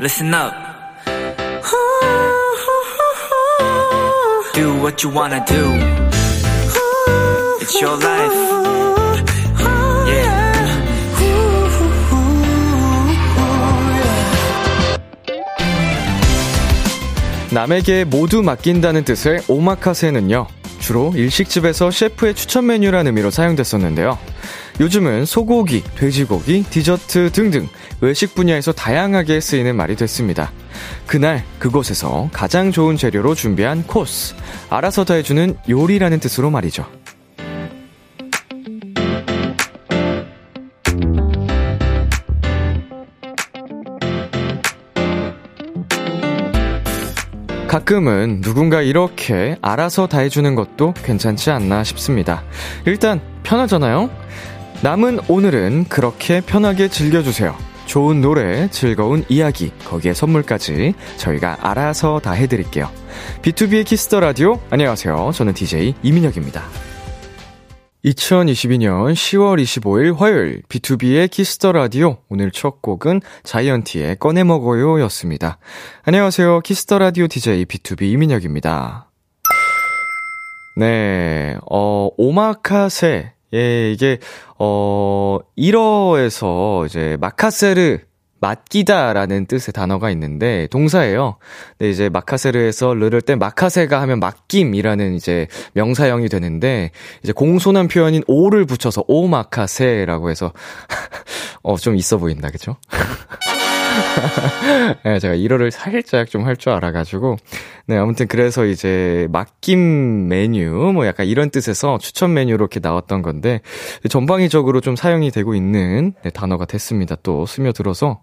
listen up. Do what you wanna do. It's your life. Yeah. 남에게 모두 맡긴다는 뜻의 오마카세는요, 주로 일식집에서 셰프의 추천 메뉴라는 의미로 사용됐었는데요. 요즘은 소고기, 돼지고기, 디저트 등등 외식 분야에서 다양하게 쓰이는 말이 됐습니다. 그날 그곳에서 가장 좋은 재료로 준비한 코스, 알아서 다 해주는 요리라는 뜻으로 말이죠. 가끔은 누군가 이렇게 알아서 다 해주는 것도 괜찮지 않나 싶습니다. 일단 편하잖아요? 남은 오늘은 그렇게 편하게 즐겨주세요. 좋은 노래, 즐거운 이야기, 거기에 선물까지 저희가 알아서 다 해드릴게요. 비투비의 키스 더 라디오, 안녕하세요. 저는 DJ 이민혁입니다. 2022년 10월 25일 화요일 비투비의 키스 더 라디오 오늘 첫 곡은 자이언티의 꺼내 먹어요 였습니다. 안녕하세요. 키스 더 라디오 DJ 비투비 이민혁입니다. 네. 어 오마카세 예, 이게 어 1어에서 이제 마카세르 맡기다라는 뜻의 단어가 있는데 동사예요. 근데 이제 마카세르에서 르를 때 마카세가 하면 맡김이라는 이제 명사형이 되는데 이제 공손한 표현인 오를 붙여서 오마카세라고 해서 어 좀 있어 보인다. 그죠? 네, 제가 1어를 살짝 좀 할 줄 알아가지고. 네, 아무튼 그래서 이제 맡김 메뉴, 뭐 약간 이런 뜻에서 추천 메뉴로 이렇게 나왔던 건데, 전방위적으로 좀 사용이 되고 있는 네, 단어가 됐습니다. 또 스며들어서.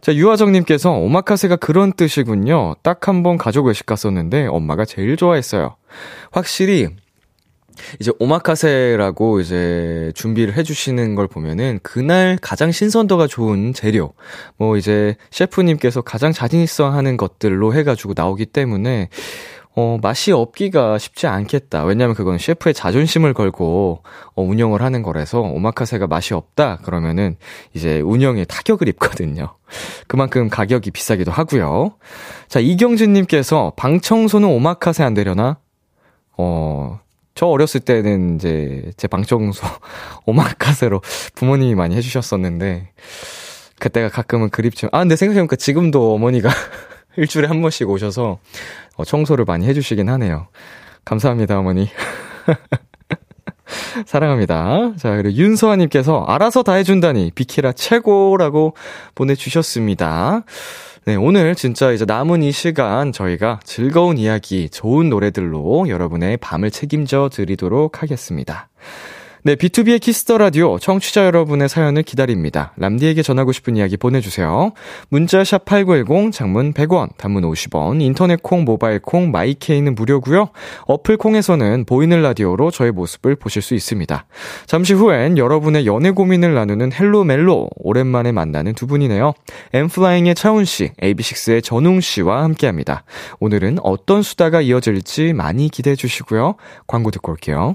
자, 유화정님께서 오마카세가 그런 뜻이군요. 딱 한 번 가족 외식 갔었는데 엄마가 제일 좋아했어요. 확실히 이제 오마카세라고 이제 준비를 해주시는 걸 보면은 그날 가장 신선도가 좋은 재료, 뭐 이제 셰프님께서 가장 자신있어 하는 것들로 해가지고 나오기 때문에 어, 맛이 없기가 쉽지 않겠다. 왜냐면 그건 셰프의 자존심을 걸고 어, 운영을 하는 거라서 오마카세가 맛이 없다. 그러면은 이제 운영에 타격을 입거든요. 그만큼 가격이 비싸기도 하고요. 자, 이경진 님께서 방 청소는 오마카세 안 되려나? 어, 저 어렸을 때는 이제 제 방청소 오마카세로 부모님이 많이 해주셨었는데 그때가 가끔은 그립지만 아 근데 생각해보니까 지금도 어머니가 일주일에 한 번씩 오셔서 어, 청소를 많이 해주시긴 하네요. 감사합니다 어머니. 사랑합니다. 자, 그리고 윤서아님께서 알아서 다 해준다니 비키라 최고라고 보내주셨습니다. 네, 오늘 진짜 이제 남은 이 시간 저희가 즐거운 이야기, 좋은 노래들로 여러분의 밤을 책임져 드리도록 하겠습니다. 네, 비투비의 키스 더 라디오 청취자 여러분의 사연을 기다립니다. 람디에게 전하고 싶은 이야기 보내주세요. 문자 샵 #8910 장문 100원, 단문 50원, 인터넷 콩, 모바일 콩, 마이케이는 무료고요. 어플 콩에서는 보이는 라디오로 저의 모습을 보실 수 있습니다. 잠시 후엔 여러분의 연애 고민을 나누는 헬로 멜로 오랜만에 만나는 두 분이네요. 엔플라잉의 차훈 씨, AB6IX의 전웅 씨와 함께합니다. 오늘은 어떤 수다가 이어질지 많이 기대해 주시고요. 광고 듣고 올게요.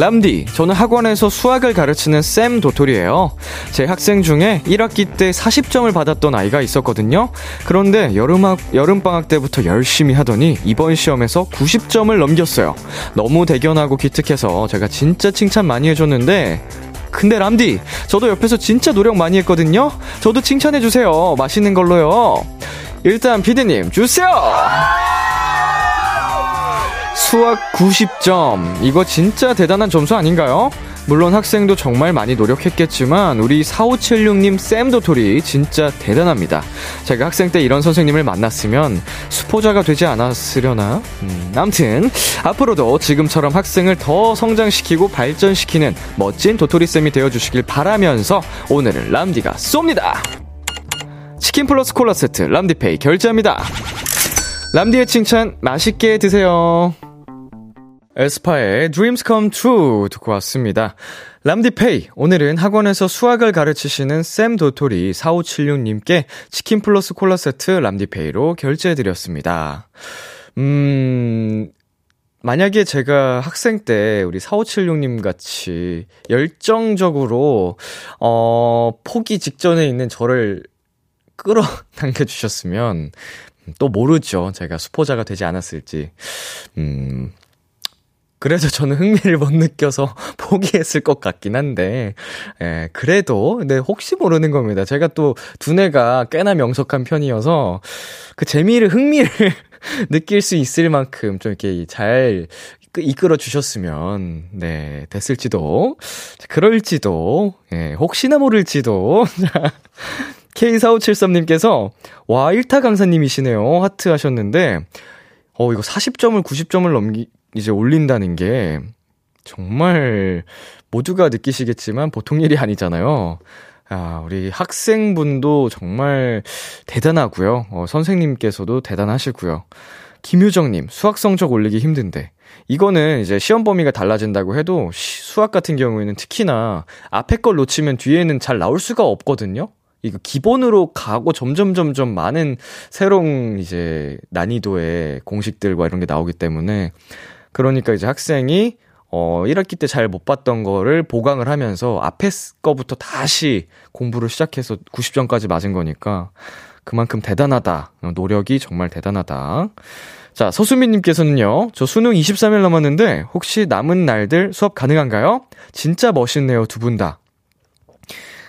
람디, 저는 학원에서 수학을 가르치는 쌤 도토리예요. 제 학생 중에 1학기 때 40점을 받았던 아이가 있었거든요. 그런데 여름학, 여름방학 때부터 열심히 하더니 이번 시험에서 90점을 넘겼어요. 너무 대견하고 기특해서 제가 진짜 칭찬 많이 해줬는데 근데 람디, 저도 옆에서 진짜 노력 많이 했거든요? 저도 칭찬해주세요. 맛있는 걸로요. 일단 피디님 주세요. 수학 90점. 이거 진짜 대단한 점수 아닌가요? 물론 학생도 정말 많이 노력했겠지만 우리 4576님 쌤도토리 진짜 대단합니다. 제가 학생 때 이런 선생님을 만났으면 수포자가 되지 않았으려나? 음, 암튼 앞으로도 지금처럼 학생을 더 성장시키고 발전시키는 멋진 도토리쌤이 되어주시길 바라면서 오늘은 람디가 쏩니다. 치킨 플러스 콜라 세트 람디페이 결제합니다. 람디의 칭찬 맛있게 드세요. 에스파의 Dreams Come True 듣고 왔습니다. 람디페이, 오늘은 학원에서 수학을 가르치시는 쌤 도토리 4576님께 치킨 플러스 콜라 세트 람디페이로 결제해드렸습니다. 음, 만약에 제가 학생 때 우리 4576님 같이 열정적으로, 어, 포기 직전에 있는 저를 끌어 당겨 주셨으면, 또 모르죠. 제가 수포자가 되지 않았을지. 음, 그래도 저는 흥미를 못 느껴서 포기했을 것 같긴 한데, 예, 그래도, 네, 혹시 모르는 겁니다. 제가 또 두뇌가 꽤나 명석한 편이어서, 그 재미를, 흥미를 느낄 수 있을 만큼 좀 이렇게 잘 이끌어 주셨으면, 네, 됐을지도, 그럴지도, 예, 혹시나 모를지도. K4573님께서, 와, 1타 강사님이시네요. 하트 하셨는데, 어, 이거 40점을 90점을 넘기, 이제 올린다는 게 정말 모두가 느끼시겠지만 보통 일이 아니잖아요. 아, 우리 학생분도 정말 대단하고요. 어, 선생님께서도 대단하시고요. 김유정님, 수학 성적 올리기 힘든데. 이거는 이제 시험 범위가 달라진다고 해도 수학 같은 경우에는 특히나 앞에 걸 놓치면 뒤에는 잘 나올 수가 없거든요. 이거 기본으로 가고 점점 점점 많은 새로운 이제 난이도의 공식들과 이런 게 나오기 때문에 그러니까 이제 학생이 어 1학기 때 잘 못 봤던 거를 보강을 하면서 앞에 거부터 다시 공부를 시작해서 90점까지 맞은 거니까 그만큼 대단하다. 노력이 정말 대단하다. 자, 서수민님께서는요, 저 수능 23일 남았는데, 혹시 남은 날들 수업 가능한가요? 진짜 멋있네요, 두 분 다.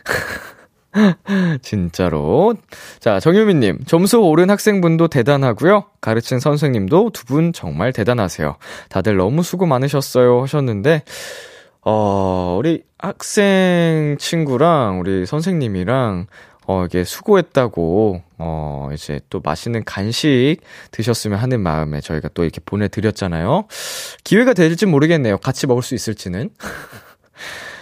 진짜로. 자, 정유미님, 점수 오른 학생분도 대단하고요. 가르친 선생님도 두 분 정말 대단하세요. 다들 너무 수고 많으셨어요. 하셨는데, 어, 우리 학생 친구랑 우리 선생님이랑 어, 이게 수고했다고, 어, 이제 또 맛있는 간식 드셨으면 하는 마음에 저희가 또 이렇게 보내드렸잖아요. 기회가 될지 모르겠네요. 같이 먹을 수 있을지는.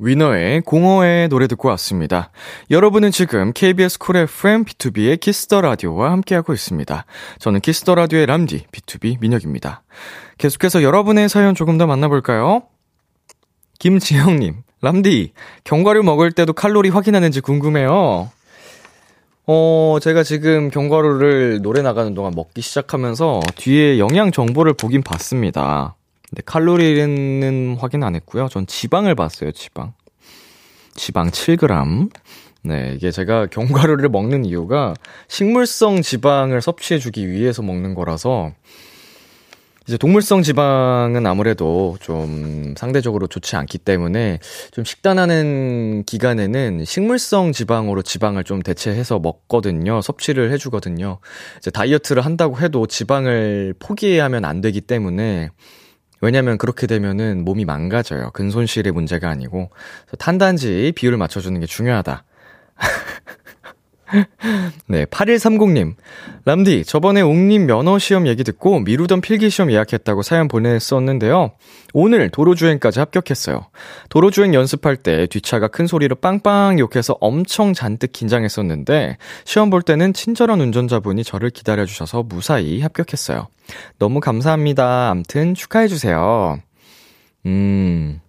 위너의 공허해 노래 듣고 왔습니다. 여러분은 지금 KBS 쿨 FM 비투비의 키스 더 라디오와 함께하고 있습니다. 저는 키스 더 라디오의 람디 비투비 민혁입니다. 계속해서 여러분의 사연 조금 더 만나볼까요? 김지영님, 람디, 견과류 먹을 때도 칼로리 확인하는지 궁금해요. 어, 제가 지금 견과류를 노래 나가는 동안 먹기 시작하면서 뒤에 영양 정보를 보긴 봤습니다. 근데 칼로리는 확인 안 했고요. 전 지방을 봤어요, 지방. 지방 7g. 네, 이게 제가 견과류를 먹는 이유가 식물성 지방을 섭취해주기 위해서 먹는 거라서 이제 동물성 지방은 아무래도 좀 상대적으로 좋지 않기 때문에 좀 식단하는 기간에는 식물성 지방으로 지방을 좀 대체해서 먹거든요. 섭취를 해주거든요. 이제 다이어트를 한다고 해도 지방을 포기하면 안 되기 때문에 왜냐면 그렇게 되면은 몸이 망가져요. 근손실의 문제가 아니고. 탄단지 비율을 맞춰주는 게 중요하다. 네, 8130님. 람디, 저번에 옥님 면허 시험 얘기 듣고 미루던 필기 시험 예약했다고 사연 보냈었는데요. 오늘 도로주행까지 합격했어요. 도로주행 연습할 때 뒷차가 큰 소리로 빵빵 욕해서 엄청 잔뜩 긴장했었는데, 시험 볼 때는 친절한 운전자분이 저를 기다려주셔서 무사히 합격했어요. 너무 감사합니다. 암튼 축하해주세요. 음.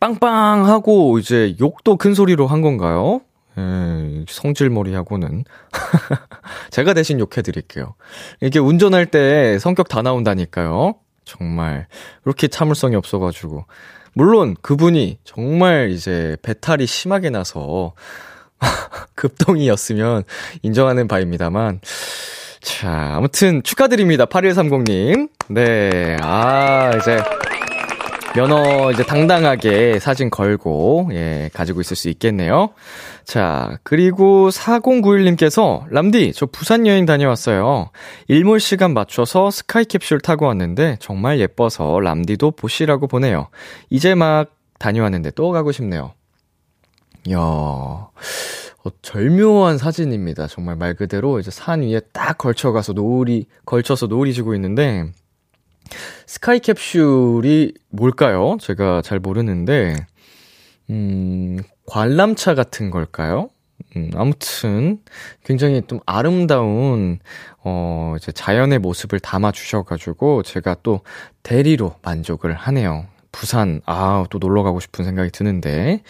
빵빵 하고 이제 욕도 큰 소리로 한 건가요? 에, 성질머리하고는. 제가 대신 욕해드릴게요. 이게 운전할 때 성격 다 나온다니까요. 정말. 그렇게 참을성이 없어가지고. 물론 그분이 정말 이제 배탈이 심하게 나서 급동이었으면 인정하는 바입니다만. 자, 아무튼 축하드립니다. 8130님. 네, 아, 이제 면허 이제 당당하게 사진 걸고, 예, 가지고 있을 수 있겠네요. 자, 그리고 4091님께서, 람디, 저 부산 여행 다녀왔어요. 일몰 시간 맞춰서 스카이 캡슐 타고 왔는데, 정말 예뻐서 람디도 보시라고 보내요. 이제 막 다녀왔는데 또 가고 싶네요. 이야, 어, 절묘한 사진입니다. 정말 말 그대로 이제 산 위에 딱 걸쳐가서 노을이, 걸쳐서 노을이 지고 있는데, 스카이 캡슐이 뭘까요? 제가 잘 모르는데, 음, 관람차 같은 걸까요? 음, 아무튼, 굉장히 좀 아름다운, 어, 이제 자연의 모습을 담아 주셔가지고, 제가 또 대리로 만족을 하네요. 부산, 아, 또 놀러 가고 싶은 생각이 드는데.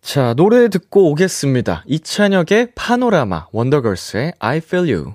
자, 노래 듣고 오겠습니다. 이찬혁의 파노라마, 원더걸스의 I Feel You.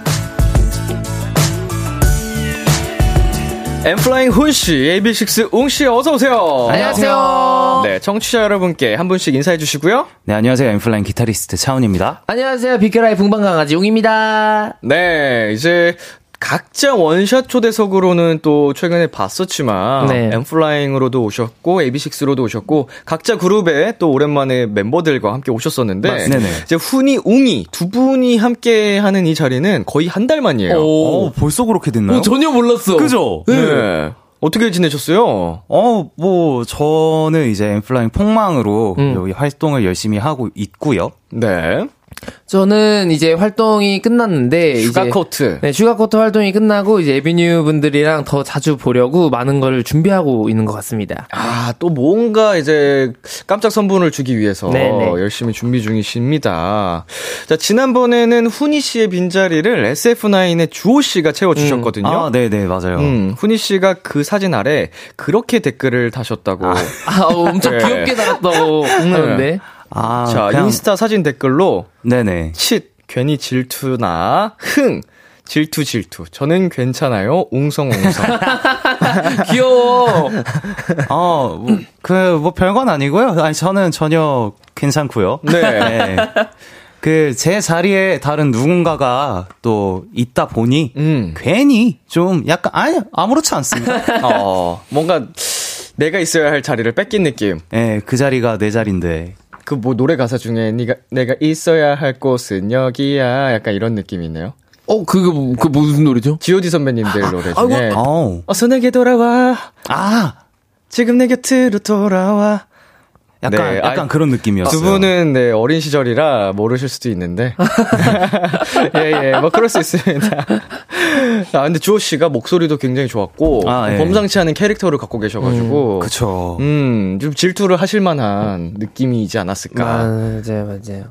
엔플라잉 훈씨, AB6IX 웅씨, 어서오세요. 안녕하세요. 네, 청취자 여러분께 한 분씩 인사해 주시고요. 네 안녕하세요 엔플라잉 기타리스트 차훈입니다 안녕하세요 비키라의 붕방강아지 웅입니다 네, 이제 각자 원샷 초대석으로는 또 최근에 봤었지만 네. 엔플라잉으로도 오셨고 AB6IX로도 오셨고 각자 그룹에 또 오랜만에 멤버들과 함께 오셨었는데 맞습니다. 이제 훈이 웅이 두 분이 함께 하는 이 자리는 거의 한 달 만이에요. 오, 어 벌써 그렇게 됐나요? 오, 전혀 몰랐어 그죠? 네. 어떻게 지내셨어요? 어, 뭐, 저는 이제 엔플라잉 폭망으로 음. 여기 활동을 열심히 하고 있고요. 네. 저는 이제 활동이 끝났는데 Sugarcoat. 네, Sugarcoat 활동이 끝나고 이제 ABNEW 분들이랑 더 자주 보려고 많은 걸 준비하고 있는 것 같습니다. 아, 또 뭔가 이제 깜짝 선물을 주기 위해서 네네. 열심히 준비 중이십니다. 자, 지난번에는 훈이 씨의 빈자리를 SF9의 주호 씨가 채워 주셨거든요. 아, 네 네, 맞아요. 음, 훈이 씨가 그 사진 아래 그렇게 댓글을 다셨다고. 아, 엄청 네. 귀엽게 달았다고 하는데. 아, 자, 그냥- 인스타 사진 댓글로 네네. 칫, 괜히 질투나 흥, 질투 질투. 저는 괜찮아요. 웅성웅성. 귀여워. 어, 뭐, 그, 뭐, 별건 아니고요. 아니, 저는 전혀 괜찮고요. 네. 그, 제 자리에 다른 누군가가 또 있다 보니, 음. 괜히 좀 약간, 아니, 아무렇지 않습니다. 어, 뭔가 내가 있어야 할 자리를 뺏긴 느낌. 예, 그 자리가 내 자리인데. 그 뭐 노래 가사 중에 네가 내가 있어야 할 곳은 여기야 약간 이런 느낌이 있네요. 어, 그거, 뭐- 그 무슨 노래죠? G.O.D 선배님들 노래 중에 어우. 어서 내게 돌아와 아! 지금 내 곁으로 돌아와 약간, 네, 약간 아이, 그런 느낌이었어요. 두 분은 네 어린 시절이라 모르실 수도 있는데 예 예 뭐 그럴 수 있습니다. 아 근데 주호 씨가 목소리도 굉장히 좋았고 아, 예. 범상치 않은 캐릭터를 갖고 계셔 가지고 그쵸. 음, 좀 질투를 하실 만한 느낌이지 않았을까. 맞아요, 맞아요.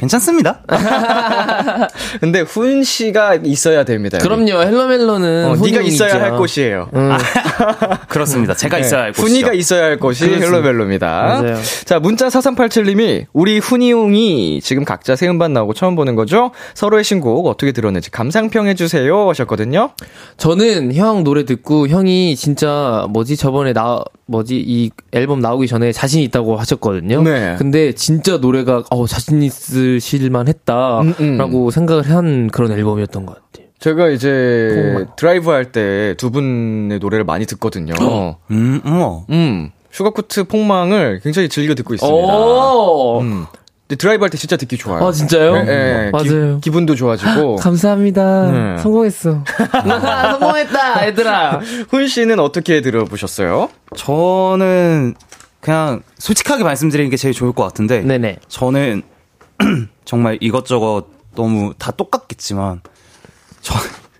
괜찮습니다. 근데 훈 씨가 있어야 됩니다. 그럼요, 헬로멜로는. 어, 훈이 네가 있어야 있죠. 할 곳이에요. 응. 그렇습니다. 제가 있어야 할 곳이죠. 훈이가 있어야 할 곳이 헬로멜로입니다. 자, 문자 4387님이 우리 훈이 웅이 지금 각자 새 음반 나오고 처음 보는 거죠? 서로의 신곡 어떻게 들었는지 감상평 해주세요 하셨거든요. 저는 형 노래 듣고 형이 진짜 뭐지 저번에 나 뭐지 이 앨범 나오기 전에 자신 있다고 하셨거든요. 네. 근데 진짜 노래가 어 자신 있 으실만 음, 음. 했다라고 생각을 한 그런 앨범이었던 것 같아요. 제가 이제. 드라이브 할 때 두 분의 노래를 많이 듣거든요. 음. 음, Sugarcoat 폭망을 굉장히 즐겨 듣고 있습니다. 오. 음. 근데 드라이브 할 때 진짜 듣기 좋아요. 아 진짜요? 예, 예. 맞아요. 기, 분도 좋아지고. 감사합니다. 네. 성공했어. 성공했다, 얘들아. 훈 씨는 어떻게 들어보셨어요? 저는 그냥 솔직하게 말씀드리는 게 제일 좋을 것 같은데. 네네. 저는 정말 이것저것 너무 다 똑같겠지만 저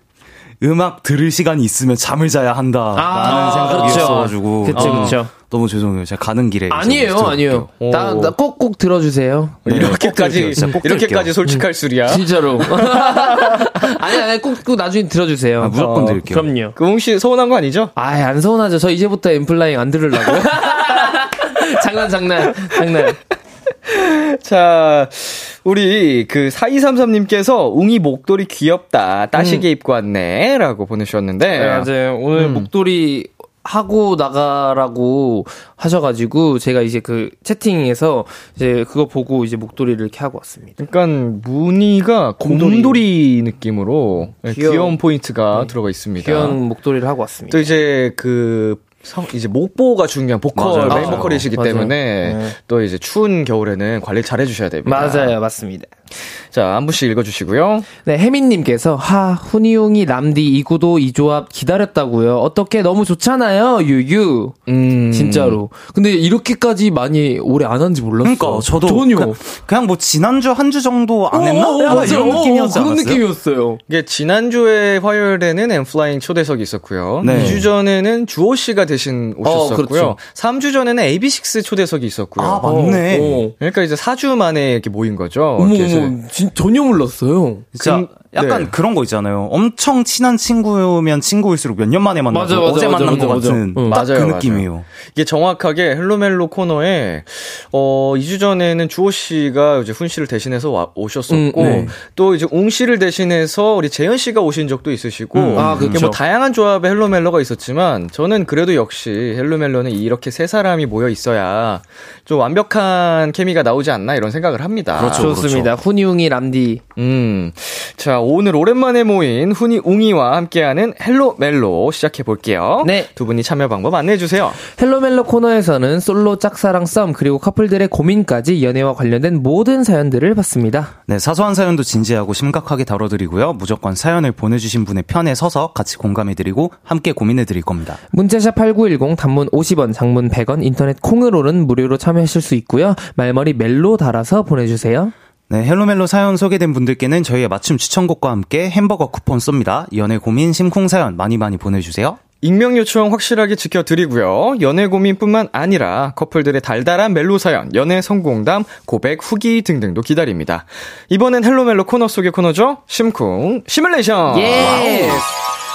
음악 들을 시간이 있으면 잠을 자야 한다라는 아, 생각이었어가지고 그쵸, 아, 그쵸. 너무 죄송해요. 제가 가는 길에 아니에요. 아니에요. 나, 나 꼭꼭 들어주세요. 네, 꼭 이렇게까지 들을게요. 진짜 꼭 이렇게까지. 솔직할 줄이야. 진짜로. 아니, 아니, 꼭, 꼭 나중에 들어주세요. 아, 무조건 어, 드릴게요. 그럼요. 그웅 씨 서운한 거 아니죠? 아이, 안 서운하죠. 저 이제부터 엠플라잉 안 들으려고요. 장난, 장난, 장난. 자, 우리 그 4233님께서 웅이 목도리 귀엽다. 따시게 입고 왔네. 라고 보내주셨는데. 네, 맞아요. 오늘 목도리 하고 나가라고 하셔가지고 제가 이제 그 채팅에서 이제 그거 보고 이제 목도리를 이렇게 하고 왔습니다. 약간 무늬가 곰돌이. 곰돌이 느낌으로 네, 귀여운- 귀여운 포인트가 들어가 있습니다. 귀여운 목도리를 하고 왔습니다. 또 이제 그 성- 이제 목보호가 중요한 보컬. 메인. 보컬이시기 맞아요. 때문에 네. 또 이제 추운 겨울에는 관리 잘 해주셔야 됩니다. 맞아요, 맞습니다. 자, 한 분씩 읽어주시고요. 네, 혜민님께서 하 훈이용이 람디 이 구도 이 조합 기다렸다고요. 어떻게 너무 좋잖아요, 유유. 음. 진짜로. 근데 이렇게까지 많이 오래 안 한지 몰랐어. 그러니까 저도 전혀. 그냥, 그냥 뭐 지난주 한 주 정도 안 했나? 어, 어, 약간 맞아요. 이런 어, 느낌이었지 그런 않았어요? 느낌이었어요. 이게 지난주에 화요일에는 엠플라잉 초대석이 있었고요. 네. 2주 전에는 주호 씨가 대신 오셨었고요. 어, 그렇죠. 3주 전에는 AB6 초대석이 있었고요. 아, 맞네. 어, 어. 그러니까 이제 4주 만에 이렇게 모인 거죠. 어머, 이렇게 전혀 몰랐어요. 진짜 근- 약간 네. 그런 거 있잖아요. 엄청 친한 친구면 친구일수록 몇 년 만에 만나서 맞아, 맞아, 어제 맞아, 만난 맞아, 것 맞아. 같은 응. 딱그 맞아요, 느낌이에요. 이게 정확하게 헬로멜로 코너에 어 2주 전에는 주호 씨가 이제 훈 씨를 대신해서 와, 오셨었고 음, 네. 또 이제 웅 씨를 대신해서 우리 재현 씨가 오신 적도 있으시고 음. 아, 이게 그렇죠. 뭐 다양한 조합의 헬로멜로가 있었지만 저는 그래도 역시 헬로멜로는 이렇게 세 사람이 모여 있어야 좀 완벽한 케미가 나오지 않나 이런 생각을 합니다. 그렇죠. 좋습니다. 훈이 웅이 람디. 음. 자, 오늘 오랜만에 모인 훈이 웅이와 함께하는 헬로 멜로 시작해 볼게요. 네. 두 분이 참여 방법 안내해 주세요. 헬로 멜로 코너에서는 솔로 짝사랑 썸 그리고 커플들의 고민까지 연애와 관련된 모든 사연들을 받습니다. 네, 사소한 사연도 진지하고 심각하게 다뤄드리고요. 무조건 사연을 보내주신 분의 편에 서서 같이 공감해드리고 함께 고민해드릴 겁니다. 문자샵 8910 단문 50원, 장문 100원, 인터넷 콩으로는 무료로 참여하실 수 있고요. 말머리 멜로 달아서 보내주세요. 네, 헬로멜로 사연 소개된 분들께는 저희의 맞춤 추천곡과 함께 햄버거 쿠폰 쏩니다. 연애 고민 심쿵 사연 많이 많이 보내주세요. 익명 요청 확실하게 지켜드리고요. 연애 고민뿐만 아니라 커플들의 달달한 멜로 사연, 연애 성공담, 고백 후기 등등도 기다립니다. 이번엔 헬로멜로 코너 속의 코너죠. 심쿵 시뮬레이션. 예!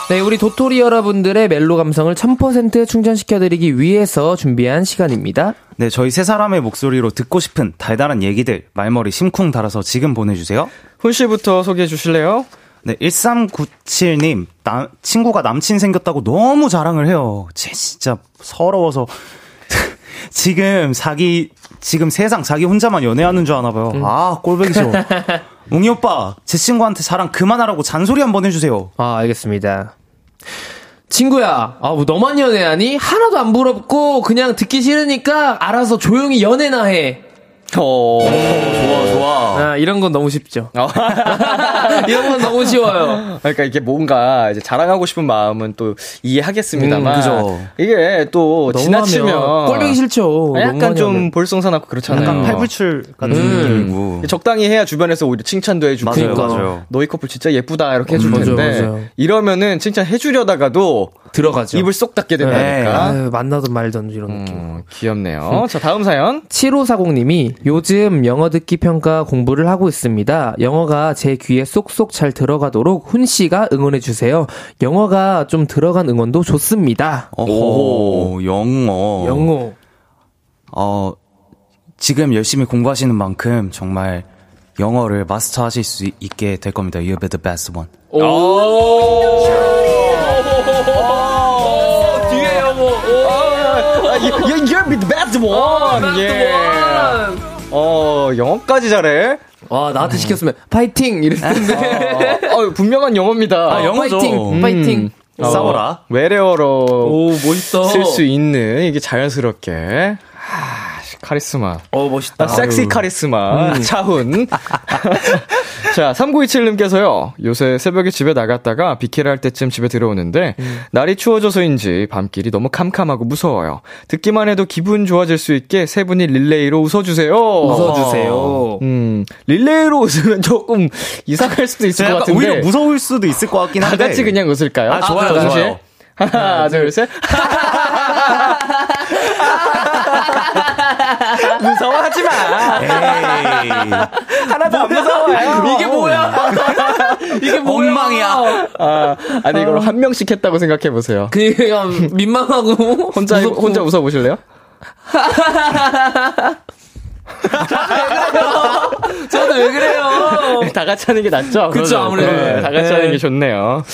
네, 우리 도토리 여러분들의 멜로 감성을 1000% 충전시켜드리기 위해서 준비한 시간입니다. 네, 저희 세 사람의 목소리로 듣고 싶은 달달한 얘기들 말머리 심쿵 달아서 지금 보내주세요. 훈 씨부터 소개해 주실래요? 네, 1397님, 남, 친구가 남친 생겼다고 너무 자랑을 해요. 쟤 진짜 서러워서. 지금 자기, 지금 세상 자기 혼자만 연애하는 줄 아나 봐요. 아, 꼴보기 싫어. 웅이 오빠, 제 친구한테 자랑 그만하라고 잔소리 한번 해주세요. 아, 알겠습니다. 친구야, 아, 뭐 너만 연애하니? 하나도 안 부럽고, 그냥 듣기 싫으니까 알아서 조용히 연애나 해. 어, 좋아, 좋아. 아, 이런 건 너무 쉽죠. 어. 이런 건 너무 쉬워요. 그러니까 이게 뭔가 이제 자랑하고 싶은 마음은 또 이해하겠습니다만 음, 그죠. 이게 또 지나치면 꼴보기 싫죠. 너무 약간 좀. 볼썽사납고 그렇잖아요. 약간 팔불출 같은 음. 느낌이고. 적당히 해야 주변에서 오히려 칭찬도 해주고 맞아요. 맞아요. 너희 커플 진짜 예쁘다 이렇게 해줄 음, 맞아요, 텐데 맞아요. 이러면은 칭찬 해주려다가도 들어가죠. 입을 쏙 닫게 네. 된다니까. 아유, 만나든 말든 이런 느낌. 음, 귀엽네요. 자 다음 사연. 7540님이 요즘 영어 듣기 평가 공부를 하고 있습니다. 영어가 제 귀에 쏙쏙 잘 들어가도록 훈 씨가 응원해 주세요. 영어가 좀 들어간 응원도 좋습니다. 오, 영어. 영어. 어, 지금 열심히 공부하시는 만큼 정말 영어를 마스터 하실 수 있- 있게 될 겁니다. You'll be the best one. 뒤 The best one. 예. 어 영어까지 잘해. 와, 나한테 시켰으면 파이팅! 이랬을 텐데. 어, 분명한 영어입니다. 아, 영어죠. 파이팅! 음. 파이팅! 싸워라. 외래어로 오, 멋있다. 쓸 수 있는 이게 자연스럽게 아, 씨, 카리스마. 어, 멋있다. 아, 섹시 카리스마 차훈 자, 3927님께서요, 요새 새벽에 집에 나갔다가 비키라 할 때쯤 집에 들어오는데, 날이 추워져서인지 밤길이 너무 캄캄하고 무서워요. 듣기만 해도 기분 좋아질 수 있게 세 분이 릴레이로 웃어주세요. 웃어주세요. 음, 릴레이로 웃으면 조금 이상할 수도 있을 것 같은데. 오히려 무서울 수도 있을 것 같긴 다 한데. 같이 그냥 웃을까요? 아, 좋아요, 동시에? 좋아요. 하나, 둘, 셋. 무서워하지 마. 에이. 하나도 안 무서워요. 이게 뭐야? 이게 뭐야? 엉망이야. 아, 아니, 이걸 한 명씩 했다고 생각해 보세요. 그냥 민망하고 혼자, 무섭고. 혼자 웃어 보실래요? 저도 왜 그래요? 다 같이 하는 게 낫죠? 그쵸, 아무래도. 네, 다 같이 하는 게 좋네요.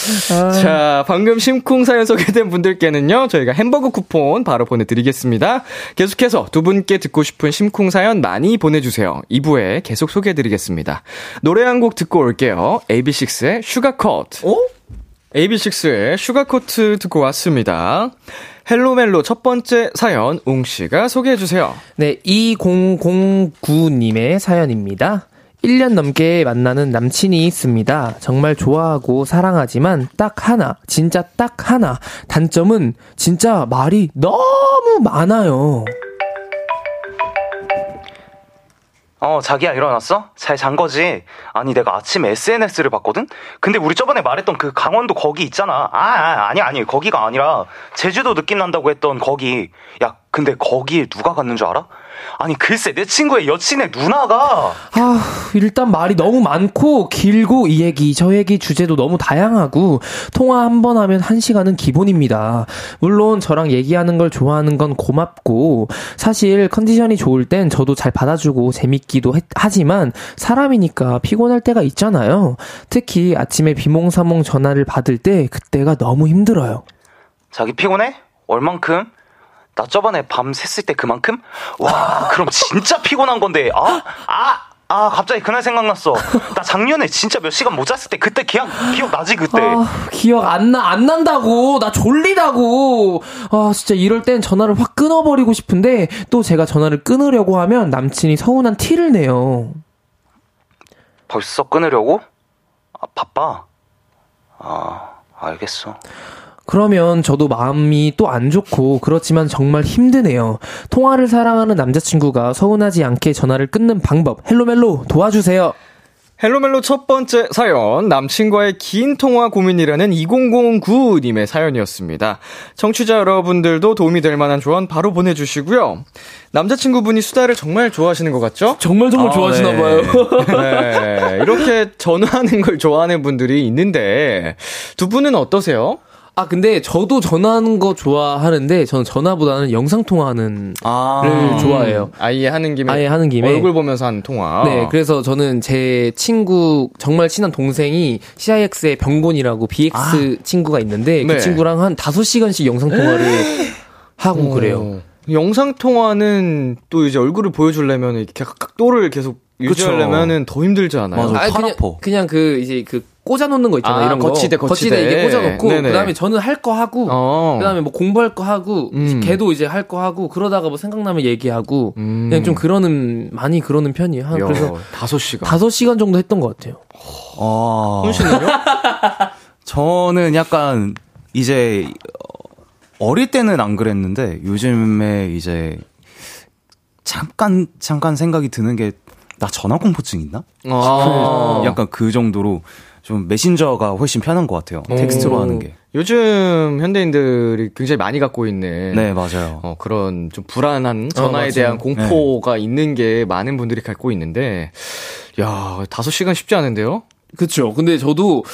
자, 방금 심쿵 사연 소개된 분들께는요, 저희가 햄버거 쿠폰 바로 보내드리겠습니다. 계속해서 두 분께 듣고 싶은 심쿵 사연 많이 보내주세요. 2부에 계속 소개해드리겠습니다. 노래 한 곡 듣고 올게요. AB6IX의 슈가컷. 어? AB6IX의 슈가코트 듣고 왔습니다. 헬로멜로 첫 번째 사연, 웅씨가 소개해주세요. 네, 2009님의 사연입니다. 1년 넘게 만나는 남친이 있습니다. 정말 좋아하고 사랑하지만 딱 하나, 진짜 딱 하나. 단점은 진짜 말이 너무 많아요. 어, 자기야 일어났어? 잘 잔 거지? 아니 내가 아침에 SNS를 봤거든? 근데 우리 저번에 말했던 그 강원도 거기 있잖아. 아, 아 아니 아니 거기가 아니라 제주도 느낌 난다고 했던 거기. 야, 근데 거기에 누가 갔는 줄 알아? 아니 글쎄 내 친구의 여친의 누나가 아, 일단 말이 너무 많고 길고 이 얘기 저 얘기 주제도 너무 다양하고 통화 한 번 하면 한 시간은 기본입니다. 물론 저랑 얘기하는 걸 좋아하는 건 고맙고 사실 컨디션이 좋을 땐 저도 잘 받아주고 재밌기도 했- 하지만 사람이니까 피곤할 때가 있잖아요. 특히 아침에 비몽사몽 전화를 받을 때 그때가 너무 힘들어요. 자기 피곤해? 얼만큼? 나 저번에 밤 샜을 때 그만큼? 와, 그럼 진짜 피곤한 건데, 아? 아! 아, 갑자기 그날 생각났어. 나 작년에 진짜 몇 시간 못 잤을 때, 그때 기억, 기억나지, 그때? 아, 기억 안 나, 안 난다고. 나 졸리다고. 아, 진짜 이럴 땐 전화를 확 끊어버리고 싶은데, 또 제가 전화를 끊으려고 하면 남친이 서운한 티를 내요. 벌써 끊으려고? 아, 바빠. 아, 알겠어. 그러면 저도 마음이 또 안 좋고, 그렇지만 정말 힘드네요. 통화를 사랑하는 남자친구가 서운하지 않게 전화를 끊는 방법, 헬로멜로 도와주세요. 헬로멜로 첫 번째 사연, 남친과의 긴 통화 고민이라는 2009님의 사연이었습니다. 청취자 여러분들도 도움이 될 만한 조언 바로 보내주시고요. 남자친구분이 수다를 정말 좋아하시는 것 같죠? 정말 정말 아, 좋아하시나 네. 봐요. 네, 이렇게 전화하는 걸 좋아하는 분들이 있는데, 두 분은 어떠세요? 아, 근데 저도 전화하는 거 좋아하는데, 저는 전화보다는 영상 통화하는 아. 를 좋아해요. 아예 하는 김에. 아예 하는 김에. 얼굴 보면서 하는 통화. 네, 그래서 저는 제 친구, 정말 친한 동생이 CIX의 병곤이라고 BX 친구가 있는데, 네. 그 친구랑 한 5시간씩 영상 통화를 하고 그래요. 어, 영상 통화는 또 이제 얼굴을 보여주려면 이렇게 각도를 계속 유지하려면은 더 힘들지 않아요? 맞아. 아, 팔 그냥. 그냥 그, 이제 그 꽂아놓는 거 있잖아요. 아, 이런 거. 거치대, 거치대. 이게 꽂아놓고, 네네. 그 다음에 저는 할 거 하고, 어. 그 다음에 뭐 공부할 거 하고, 음. 걔도 이제 할 거 하고, 그러다가 뭐 생각나면 얘기하고, 음. 그냥 좀 그러는, 많이 그러는 편이에요. 한, 야, 그래서 다섯 시간. 5시간 정도 했던 것 같아요. 아. 혼신은요? 저는 약간 이제 어, 어릴 때는 안 그랬는데 요즘에 이제 잠깐 잠깐 생각이 드는 게 나 전화 공포증 있나? 아. 약간 그 정도로 좀 메신저가 훨씬 편한 것 같아요. 텍스트로 하는 게. 요즘 현대인들이 굉장히 많이 갖고 있는 네 맞아요. 어, 그런 좀 불안한 전화에 맞아요. 대한 공포가 있는 게 많은 분들이 갖고 있는데, 야, 다섯 시간 쉽지 않은데요? 그쵸. 근데 저도,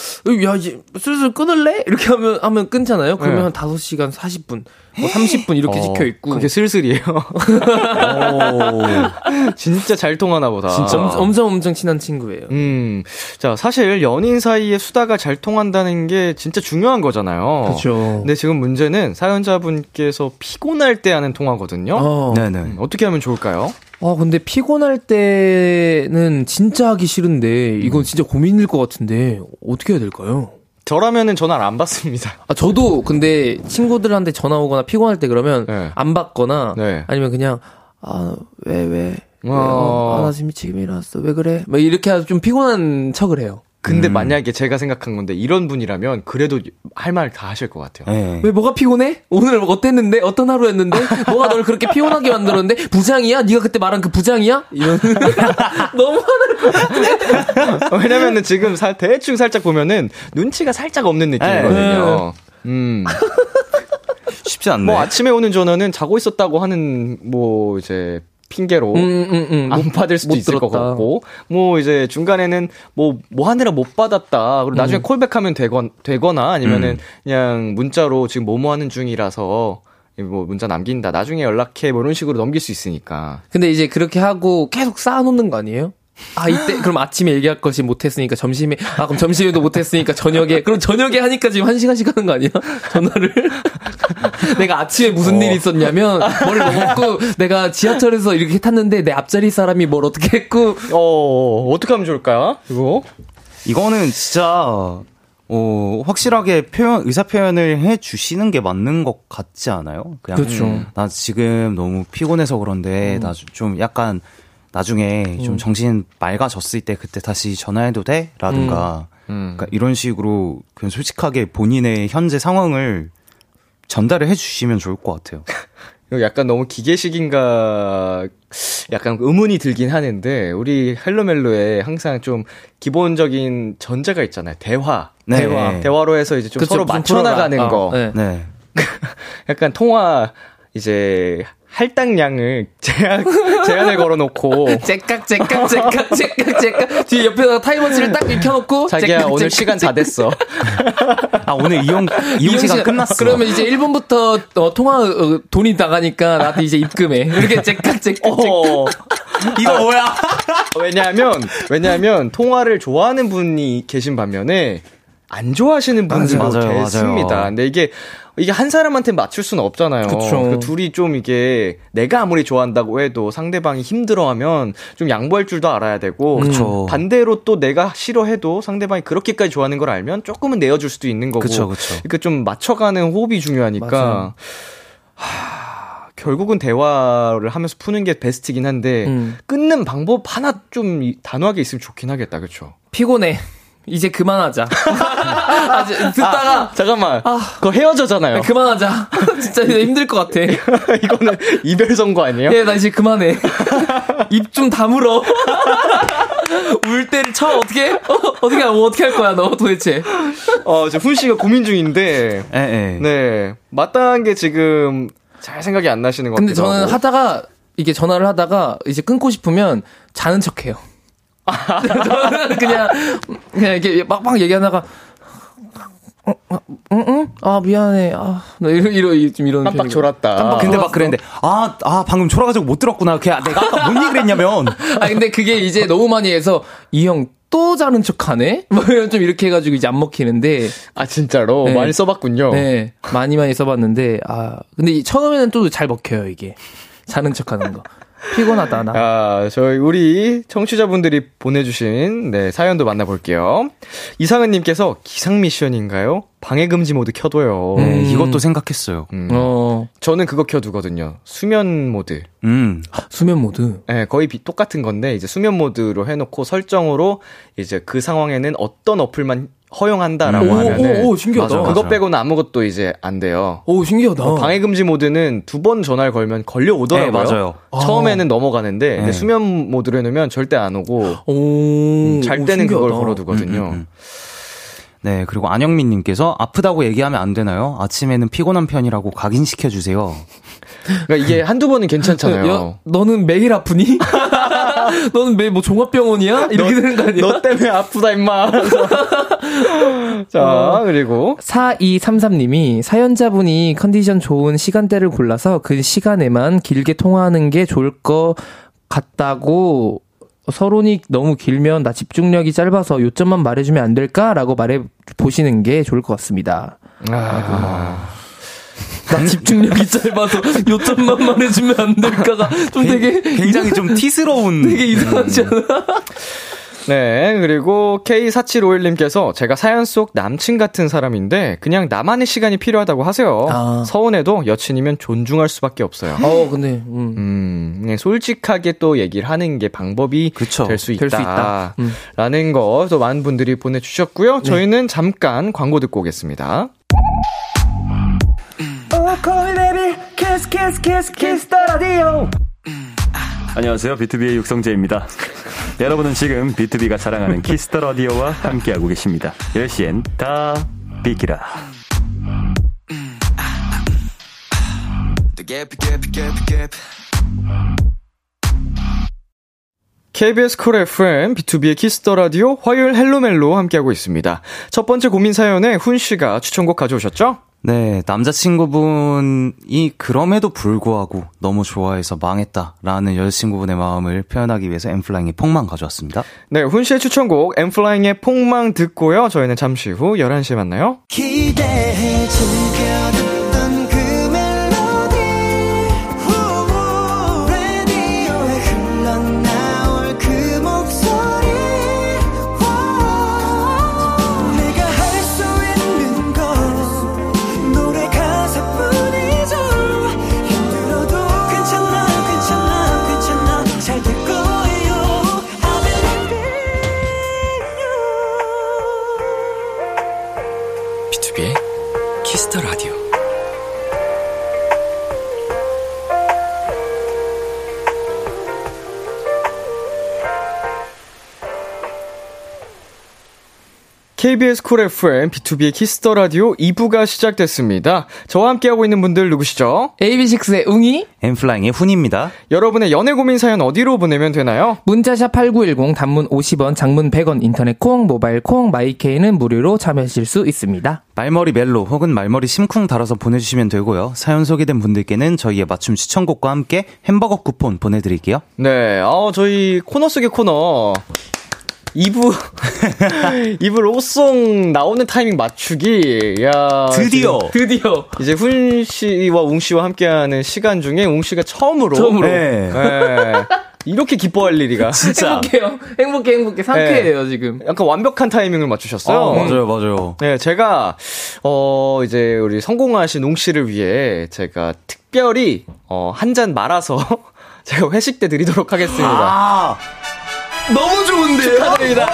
야, 이제 슬슬 끊을래? 이렇게 하면, 하면 끊잖아요? 그러면 네. 한 5시간 40분, 뭐 30분 이렇게 어, 찍혀 있고. 그게 슬슬이에요. 진짜 잘 통하나 보다. 진짜 엄청, 엄청 친한 친구예요. 음, 자, 사실 연인 사이에 수다가 잘 통한다는 게 진짜 중요한 거잖아요. 그쵸. 근데 지금 문제는 사연자분께서 피곤할 때 하는 통화거든요. 어. 네네. 음, 어떻게 하면 좋을까요? 아, 근데 피곤할 때는 진짜 하기 싫은데, 이건 진짜 고민일 것 같은데, 어떻게 해야 될까요? 저라면은 전화를 안 받습니다. 아, 저도 근데 친구들한테 전화 오거나 피곤할 때 그러면 네. 안 받거나, 네. 아니면 그냥, 아, 왜, 왜, 어. 아, 나 지금 미치게 일어났어. 왜 그래? 막 이렇게 해서 좀 피곤한 척을 해요. 근데 음. 만약에 제가 생각한 건데 이런 분이라면 그래도 할 말 다 하실 것 같아요. 네. 왜 뭐가 피곤해? 오늘 어땠는데? 어떤 하루였는데? 뭐가 너를 그렇게 피곤하게 만들었는데? 부장이야? 네가 그때 말한 그 부장이야? 이런 너무 왜냐면은 지금 살 대충 살짝 보면은 눈치가 살짝 없는 느낌이거든요. 음. 쉽지 않네. 뭐 아침에 오는 전화는 자고 있었다고 하는 뭐 이제 핑계로 음, 음, 음. 안 못- 받을 수도 못 있을 것 들었다. 같고 뭐 이제 중간에는 뭐뭐 하느라 못 받았다 그리고 음. 나중에 콜백하면 되건 되거나 아니면은 그냥 문자로 지금 뭐뭐 하는 중이라서 뭐 문자 남긴다 나중에 연락해 뭐 이런 식으로 넘길 수 있으니까 근데 이제 그렇게 하고 계속 쌓아놓는 거 아니에요? 아 이때 그럼 아침에 얘기할 것이 못했으니까 점심에 아 그럼 점심에도 못했으니까 저녁에 그럼 저녁에 하니까 지금 한 시간씩 하는 거 아니야? 전화를? 내가 아침에 무슨 일이 있었냐면 뭘 먹었고 내가 지하철에서 이렇게 탔는데 내 앞자리 사람이 뭘 어떻게 했고. 어 어떻게 하면 좋을까 이거 이거는 진짜 어, 확실하게 표현 의사 표현을 해 주시는 게 맞는 것 같지 않아요? 그냥 그렇죠. 음, 나 지금 너무 피곤해서 그런데 나좀 약간 나중에 좀 정신 맑아졌을 때 그때 다시 전화해도 돼? 라든가 음. 그러니까 이런 식으로 그냥 솔직하게 본인의 현재 상황을 전달을 해 주시면 좋을 것 같아요. 약간 너무 기계식인가 약간 의문이 들긴 하는데 우리 헬로멜로에 항상 좀 기본적인 전제가 있잖아요. 대화. 네. 대화. 대화로 해서 이제 좀 그쵸, 서로 맞춰 나가는 어, 거. 네. 네. 약간 통화 이제 할당량을 제한 제한을 걸어 놓고 째깍 째깍 째깍 째깍 째깍 뒤에 옆에다가 타이머치를 딱 켜놓고 자기야 째깍, 오늘 째깍, 시간 다 됐어. 아, 오늘 이용, 이용 시간 끝났어. 그러면 이제 1분부터 어, 통화 어, 돈이 나가니까 나한테 이제 입금해. 이렇게 째깍 째깍 째깍. 어. 이거 뭐야? 왜냐하면 왜냐하면 통화를 좋아하는 분이 계신 반면에 안 좋아하시는 분들도 맞아요, 맞아요. 계십니다. 근데 이게 이게 한 사람한테 맞출 수는 없잖아요. 그쵸. 그 둘이 좀 이게 내가 아무리 좋아한다고 해도 상대방이 힘들어하면 좀 양보할 줄도 알아야 되고 그쵸. 반대로 또 내가 싫어해도 상대방이 그렇게까지 좋아하는 걸 알면 조금은 내어줄 수도 있는 거고. 그쵸, 그쵸. 그러니까 좀 맞춰가는 호흡이 중요하니까. 하, 결국은 대화를 하면서 푸는 게 베스트긴 한데 음. 끊는 방법 하나 좀 이- 단호하게 있으면 좋긴 하겠다, 그렇죠? 피곤해. 이제 그만하자. 아, 듣다가 잠깐만, 아. 그거 헤어져잖아요. 그만하자. 진짜 힘들 것 같아. 이거는 이별 선고 아니에요? 예, 나 이제 그만해. 입 좀 다물어. 울 때를 쳐 어떻게? 어, 어떻게 뭐 어떻게 할 거야 너 도대체? 어, 저훈 씨가 고민 중인데, 예, 예. 네 마땅한 게 지금 잘 생각이 안 나시는 것 근데 같기도 저는 하고. 하다가 이게 전화를 하다가 이제 끊고 싶으면 자는 척해요. 저는 그냥 그냥 이렇게 막막 얘기하다가 어, 어, 응, 응? 아, 미안해. 아, 나 이러, 이러, 좀 이런. 깜빡. 졸았다. 깜빡 근데 막. 그랬는데, 아, 아, 방금 졸아가지고 못 들었구나. 그냥 내가 아까 뭔 얘기를 했냐면, 아, 근데 그게 이제 너무 많이 해서, 이 형 또 자는 척 하네? 뭐, 이런 좀 이렇게 해가지고 이제 안 먹히는데, 아 진짜로 네. 많이 써봤군요. 네, 많이 많이 써봤는데, 아, 근데 이 처음에는 또 잘 먹혀요, 이게. 자는 척 하는 거. 피곤하다, 나. 아, 저희 우리 청취자분들이 보내주신 네 사연도 만나볼게요. 이상은님께서 기상 미션인가요? 방해 금지 모드 켜둬요. 네, 이것도 생각했어요. 음. 어, 저는 그거 켜두거든요. 수면 모드. 음. 수면 모드. 네, 거의 비- 똑같은 건데 이제 수면 모드로 해놓고 설정으로 이제 그 상황에는 어떤 어플만 허용한다라고 오, 하면은 오, 오, 신기하다. 맞아, 그것 맞아. 빼고는 아무것도 이제 안 돼요. 오, 신기하다. 어, 방해 금지 모드는 두 번 전화를 걸면 걸려 오더라고요. 네, 맞아요. 처음에는 넘어가는데 근데 네. 수면 모드로 해놓으면 절대 안 오고 오, 음, 잘 오, 때는 그걸. 걸어두거든요. 음, 음, 음. 네, 그리고 안영민님께서 아프다고 얘기하면 안 되나요? 아침에는 피곤한 편이라고 각인시켜주세요. 그러니까 이게 한두 번은 괜찮잖아요. 야, 너는 매일 아프니? 너는 매일 뭐 종합병원이야? 이렇게 되는 거 아니야? 너 때문에 아프다 임마. 자 그리고 4233님이 사연자분이 컨디션 좋은 시간대를 골라서 그 시간에만 길게 통화하는 게 좋을 것 같다고 서론이 너무 길면 나 집중력이 짧아서 요점만 말해주면 안 될까라고 말해 보시는 게 좋을 것 같습니다. 아, 나 집중력이 짧아서 요점만 말해주면 안 될까가 좀 되게 굉장히 좀 티스러운. 되게 이상하지 않아? 네, 그리고 K4751님께서 제가 사연 속 남친 같은 사람인데 그냥 나만의 시간이 필요하다고 하세요. 아. 서운해도 여친이면 존중할 수밖에 없어요. 어, 근데, 음. 음, 네, 솔직하게 또 얘기를 하는 게 방법이. 될 수 있다. 될 수 있다. 음. 라는 거 또 많은 분들이 보내주셨고요. 저희는 잠깐 광고 듣고 오겠습니다. 안녕하세요. 비투비의 육성재입니다. 여러분은 지금 비투비가 자랑하는 키스 더 라디오와 함께하고 계십니다. 10시엔 다 비키라. KBS 쿨 FM, 비투비의 키스 더 라디오, 화요일 헬로멜로 함께하고 있습니다. 첫 번째 고민 사연에 훈 씨가 추천곡 가져오셨죠? 네, 남자친구분이 그럼에도 불구하고 너무 좋아해서 망했다라는 여자친구분의 마음을 표현하기 위해서 엔플라잉의 폭망 가져왔습니다. 네, 훈 씨의 추천곡, 엠플라잉의 폭망 듣고요. 저희는 잠시 후 11시에 만나요. 기대해 즐겨듣 KBS 쿨 FM, 비투비의 키스 더 라디오 2부가 시작됐습니다. 저와 함께하고 있는 분들 누구시죠? AB6IX의 웅이 엔플라잉의 훈입니다. 여러분의 연애 고민 사연 어디로 보내면 되나요? 문자샵 8910 단문 50원, 장문 100원, 인터넷 콩, 모바일 콩, 마이케이는 무료로 참여하실 수 있습니다. 말머리 멜로 혹은 말머리 심쿵 달아서 보내주시면 되고요. 사연 소개된 분들께는 저희의 맞춤 추천곡과 함께 햄버거 쿠폰 보내드릴게요. 네, 어, 저희 코너 속의 코너. 2부, 2부 로송 나오는 타이밍 맞추기. 야. 드디어! 드디어 이제 훈 씨와 웅 씨와 함께하는 시간 중에 웅 씨가 처음으로. 처음으로. 네. 네. 이렇게 기뻐할 일이가. 진짜. 행복해요. 행복해, 행복해. 상쾌해요, 지금. 약간 완벽한 타이밍을 맞추셨어요. 어, 맞아요, 맞아요. 네, 제가, 어, 이제 우리 성공하신 웅 씨를 위해 제가 특별히, 어, 한 잔 말아서 제가 회식 때 드리도록 하겠습니다. 아, 너무 좋은데요? 축하드립니다.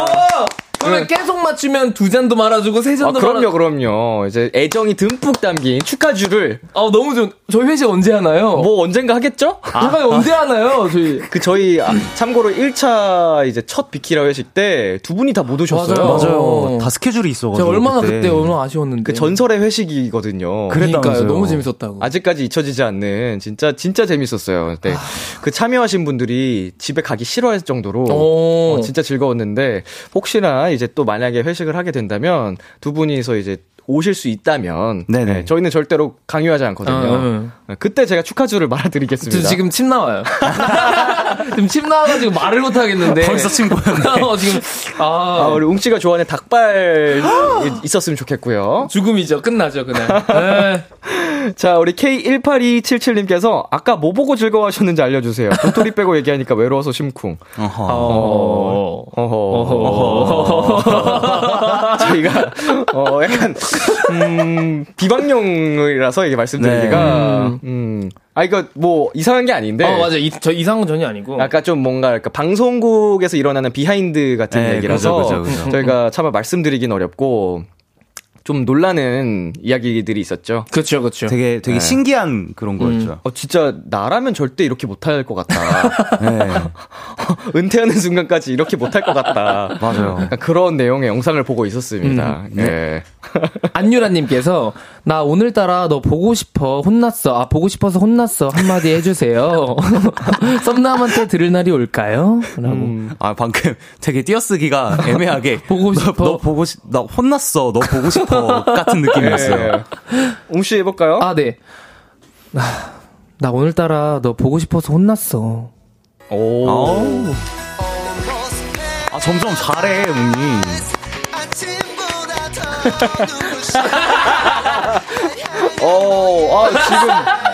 어! 그러면 네. 계속 맞추면 두 잔도 말아주고 세 아, 잔도 그럼요, 말아. 그럼요. 이제 애정이 듬뿍 담긴 축하주를 아, 너무 좋은. 저희 회식 언제 하나요? 뭐 언젠가 하겠죠? 잠깐 언제 하나요? 저희. 그 저희 아, 참고로 1차 이제 첫 비키라 회식 때 두 분이 다 못 오셨어요. 맞아요. 맞아요. 어. 다 스케줄이 있어가지고. 제가 얼마나 그때, 얼마나 아쉬웠는데. 그 전설의 회식이거든요. 그러니까요. 너무 재밌었다고. 아직까지 잊혀지지 않는 진짜 진짜 재밌었어요. 그때 그 참여하신 분들이 집에 가기 싫어할 정도로 오. 어, 진짜 즐거웠는데 혹시나 이제 또 만약에 회식을 하게 된다면 두 분이서 이제 오실 수 있다면 네네. 네, 저희는 절대로 강요하지 않거든요. 어, 어. 그때 제가 축하주를 저 말아드리겠습니다. 지금 침 나와요. 지금 침 나와가지고 말을 못 하겠는데. 벌써 친구였네. 어, 지금, 아, 아. 우리 웅 씨가 좋아하는 닭발 있었으면 좋겠고요. 죽음이죠. 끝나죠, 그날. 네. 자, 우리 K18277님께서 아까 뭐 보고 즐거워하셨는지 알려주세요. 도토리 빼고 얘기하니까 외로워서 심쿵. 어허. 어. 어허. 저희가, 어, 약간, 음, 비방용이라서 이게 말씀드리기가, 음, 아, 이거 뭐 이상한 게 아닌데. 어, 맞아. 이, 저 이상은 전혀 아니고. 아까 좀 뭔가 그러니까 방송국에서 일어나는 behind 같은 네, 얘기라서 그죠, 그죠, 그죠. 저희가 차마 말씀드리긴 어렵고 좀 놀라는 이야기들이 있었죠. 그렇죠, 그렇죠. 되게, 되게 신기한 그런 거였죠. 어, 진짜 나라면 절대 이렇게 못할 것 같다. 네. 은퇴하는 순간까지 이렇게 못할 것 같다. 맞아요. 약간 그런 내용의 영상을 보고 있었습니다. 네. 안유라님께서 나 오늘따라 너 보고 싶어 혼났어 아 보고 싶어서 혼났어 한마디 해주세요 썸남한테 들을 날이 올까요? 라고 아, 방금 되게 띄어쓰기가 애매하게. 보고 너- 싶어. 너, 보고 싶, 나 혼났어. 너 보고 싶어. 같은 느낌이었어요. 웅씨 해볼까요? 아 네. 나, 나 오늘따라 너 보고 싶어서 혼났어 오. 아우. 아, 점점 잘해, 웅이. 아침보다 더 눈부셔 어, 아, 지금.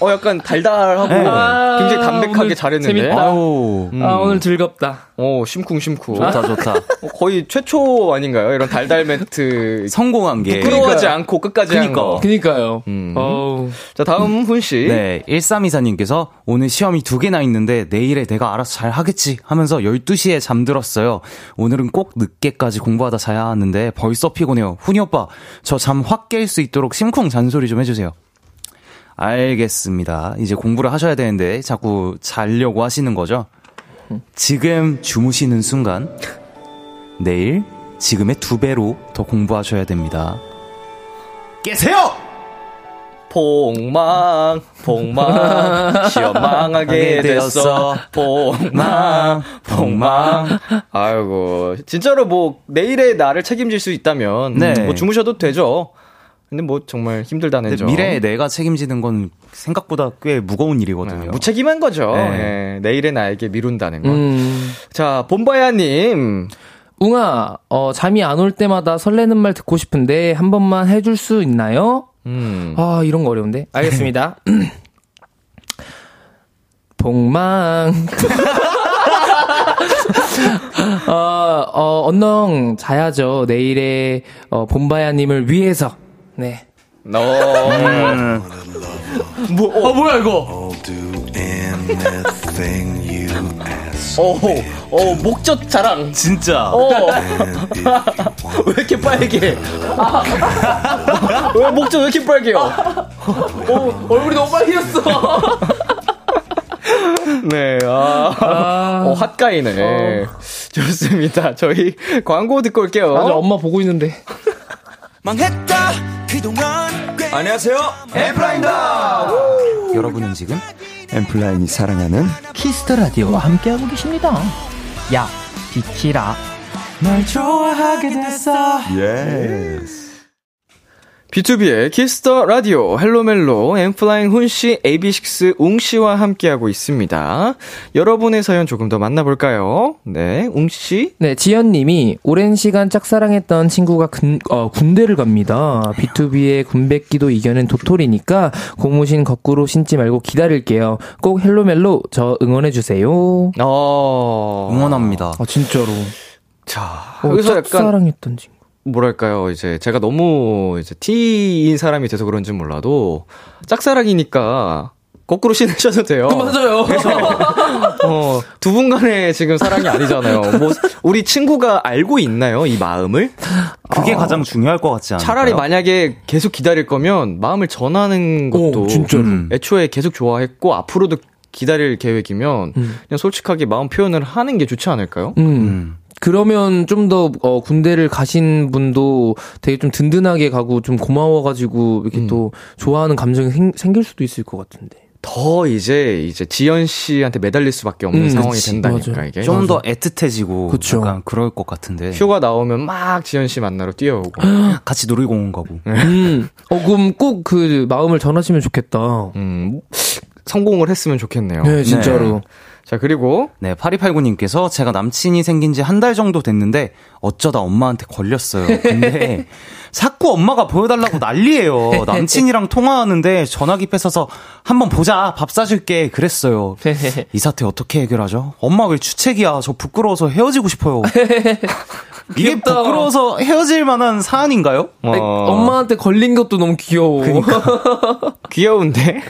어, 약간 달달하고 아, 굉장히 담백하게 잘했는데. 재밌다. 아우, 음. 아, 오늘 즐겁다. 어, 심쿵심쿵. 좋다, 좋다. 어, 거의 최초 아닌가요? 이런 달달 멘트. 성공한 게. 부끄러워하지 않고 끝까지 한 그러니까. 거. 그니까요. 음. 어우. 자, 다음 훈 씨. 네, 1324님께서 오늘 시험이 두 개나 있는데 내일에 내가 알아서 잘 하겠지 하면서 12시에 잠들었어요. 오늘은 꼭 늦게까지 공부하다 자야 하는데 벌써 피곤해요. 훈이 오빠, 저 잠 확 깰 수 있도록 심쿵 잔소리 좀 해주세요. 알겠습니다. 이제 공부를 하셔야 되는데 자꾸 자려고 하시는 거죠? 지금 주무시는 순간 내일 지금의 두 배로 더 공부하셔야 됩니다. 깨세요! 폭망, 폭망, 시험 망하게 됐어. 폭망, 폭망. 아이고, 진짜로 뭐, 내일의 나를 책임질 수 있다면, 네. 뭐 주무셔도 되죠. 근데 뭐, 정말 힘들다는 점. 미래에 내가 책임지는 건 생각보다 꽤 무거운 일이거든요. 네, 무책임한 거죠. 네. 예, 내일의 나에게 미룬다는 거. 음. 자, 본바야님. 웅아, 어, 잠이 안 올 때마다 설레는 말 듣고 싶은데 한 번만 해줄 수 있나요? 음. 아, 이런 거 어려운데. 알겠습니다. 복망. 어, 어, 언능 자야죠. 내일의, 어, 본바야님을 위해서. 네. 너. 뭐, 어, 뭐야, 이거? 어, 어, 목젖 자랑. 진짜. 어. 왜 이렇게 빨개? 아. 왜 목젖 왜 이렇게 빨개요? 어, 얼굴이 너무 빨개졌어. 네, 아. 어, 핫가이네. 좋습니다. 저희 광고 듣고 올게요. 맞아, 엄마 보고 있는데. 망했다 안 안녕하세요. 엔플라잉입니다. 여러분은 지금 엔플라잉이 사랑하는 키스 더 라디오와 함께하고 계십니다. 야, 비키라. 널 좋아하게 됐어. Yes. 비투비의 키스 더 라디오 헬로멜로 엔플라잉 훈씨, AB6IX 웅씨와 함께하고 있습니다. 여러분의 사연 조금 더 만나볼까요? 네, 웅씨. 네, 지연님이 오랜 시간 짝사랑했던 친구가 군, 어, 군대를 갑니다. B2B의 군백기도 이겨낸 도토리니까 고무신 거꾸로 신지 말고 기다릴게요. 꼭 헬로멜로 저 응원해주세요. 어. 응원합니다. 아, 진짜로. 자, 어, 여기서 약간 짝사랑했던 친구. 뭐랄까요, 이제 제가 너무 이제 T인 사람이 돼서 그런지 몰라도 짝사랑이니까 거꾸로 신으셔도 돼요. 맞아요. 어, 두 분 간의 지금 사랑이 아니잖아요. 뭐, 우리 친구가 알고 있나요? 이 마음을? 그게 가장 중요할 것 같지 않아요? 차라리 만약에 계속 기다릴 거면 마음을 전하는 것도 오, 진짜로. 음, 애초에 계속 좋아했고 앞으로도 기다릴 계획이면 음. 그냥 솔직하게 마음 표현을 하는 게 좋지 않을까요? 음. 음. 그러면 좀 더 어, 군대를 가신 분도 되게 좀 든든하게 가고 좀 고마워가지고 이렇게 음. 또 좋아하는 감정이 생, 생길 수도 있을 것 같은데. 더 이제 이제 지연 씨한테 매달릴 수밖에 없는 음, 상황이 그치, 된다니까 맞아요. 이게. 좀 더 애틋해지고 그쵸. 약간 그럴 것 같은데 휴가 나오면 막 지연 씨 만나러 뛰어오고. 같이 놀이공원 가고 음. 어, 그럼 꼭 그 마음을 전하시면 좋겠다. 음, 성공을 했으면 좋겠네요. 네, 진짜로. 자, 그리고 네 8289님께서 제가 남친이 생긴 지 한 달 정도 됐는데 어쩌다 엄마한테 걸렸어요 근데 자꾸 엄마가 보여달라고 난리예요 남친이랑 통화하는데 전화기 뺏어서 한번 보자 밥 사줄게 그랬어요 이 사태 어떻게 해결하죠? 엄마 왜 주책이야 저 부끄러워서 헤어지고 싶어요 이게 귀엽다. 부끄러워서 헤어질 만한 사안인가요? 어, 엄마한테 걸린 것도 너무 귀여워. 귀여운데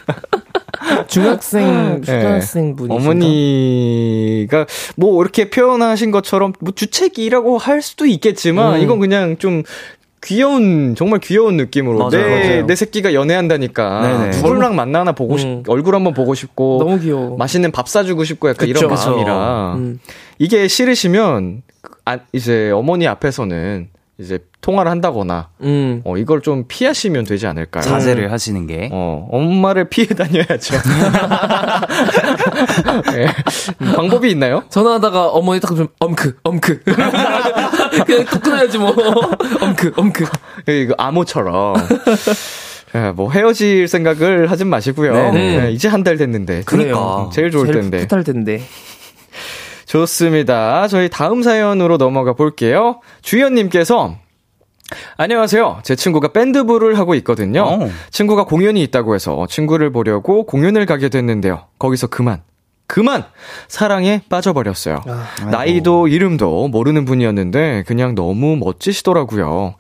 중학생, 네. 초등학생 분이. 어머니가 뭐 이렇게 표현하신 것처럼 뭐 주책이라고 할 수도 있겠지만 음. 이건 그냥 좀 귀여운 정말 귀여운 느낌으로 맞아요, 내, 맞아요. 내 새끼가 연애한다니까. 누구랑 만나나 보고 싶 음. 얼굴 한번 보고 싶고 너무 귀여워. 맛있는 밥 사주고 싶고 약간 그쵸, 이런. 마음이라 음. 이게 싫으시면 아, 이제 어머니 앞에서는 이제 통화를 한다거나 음. 어, 이걸 좀 피하시면 되지 않을까요? 자제를 하시는 게 어, 엄마를 피해 다녀야죠. 예. 방법이 있나요? 전화하다가 어머니 딱 좀 엄크, 엄크. 그냥 뚝 끊어야지 뭐. 엄크, 엄크. 예, 이거 암호처럼. 예, 뭐 헤어질 생각을 하진 마시고요. 네네. 예, 이제 한 달 됐는데. 그래요. 제일 좋을 텐데. 풋할 텐데. 좋습니다. 저희 다음 사연으로 넘어가 볼게요. 주연님께서 안녕하세요. 제 친구가 밴드부를 하고 있거든요. 어. 친구가 공연이 있다고 해서 친구를 보려고 공연을 가게 됐는데요. 거기서 그만. 그만! 사랑에 빠져버렸어요. 나이도 이름도 모르는 분이었는데 그냥 너무 멋지시더라고요.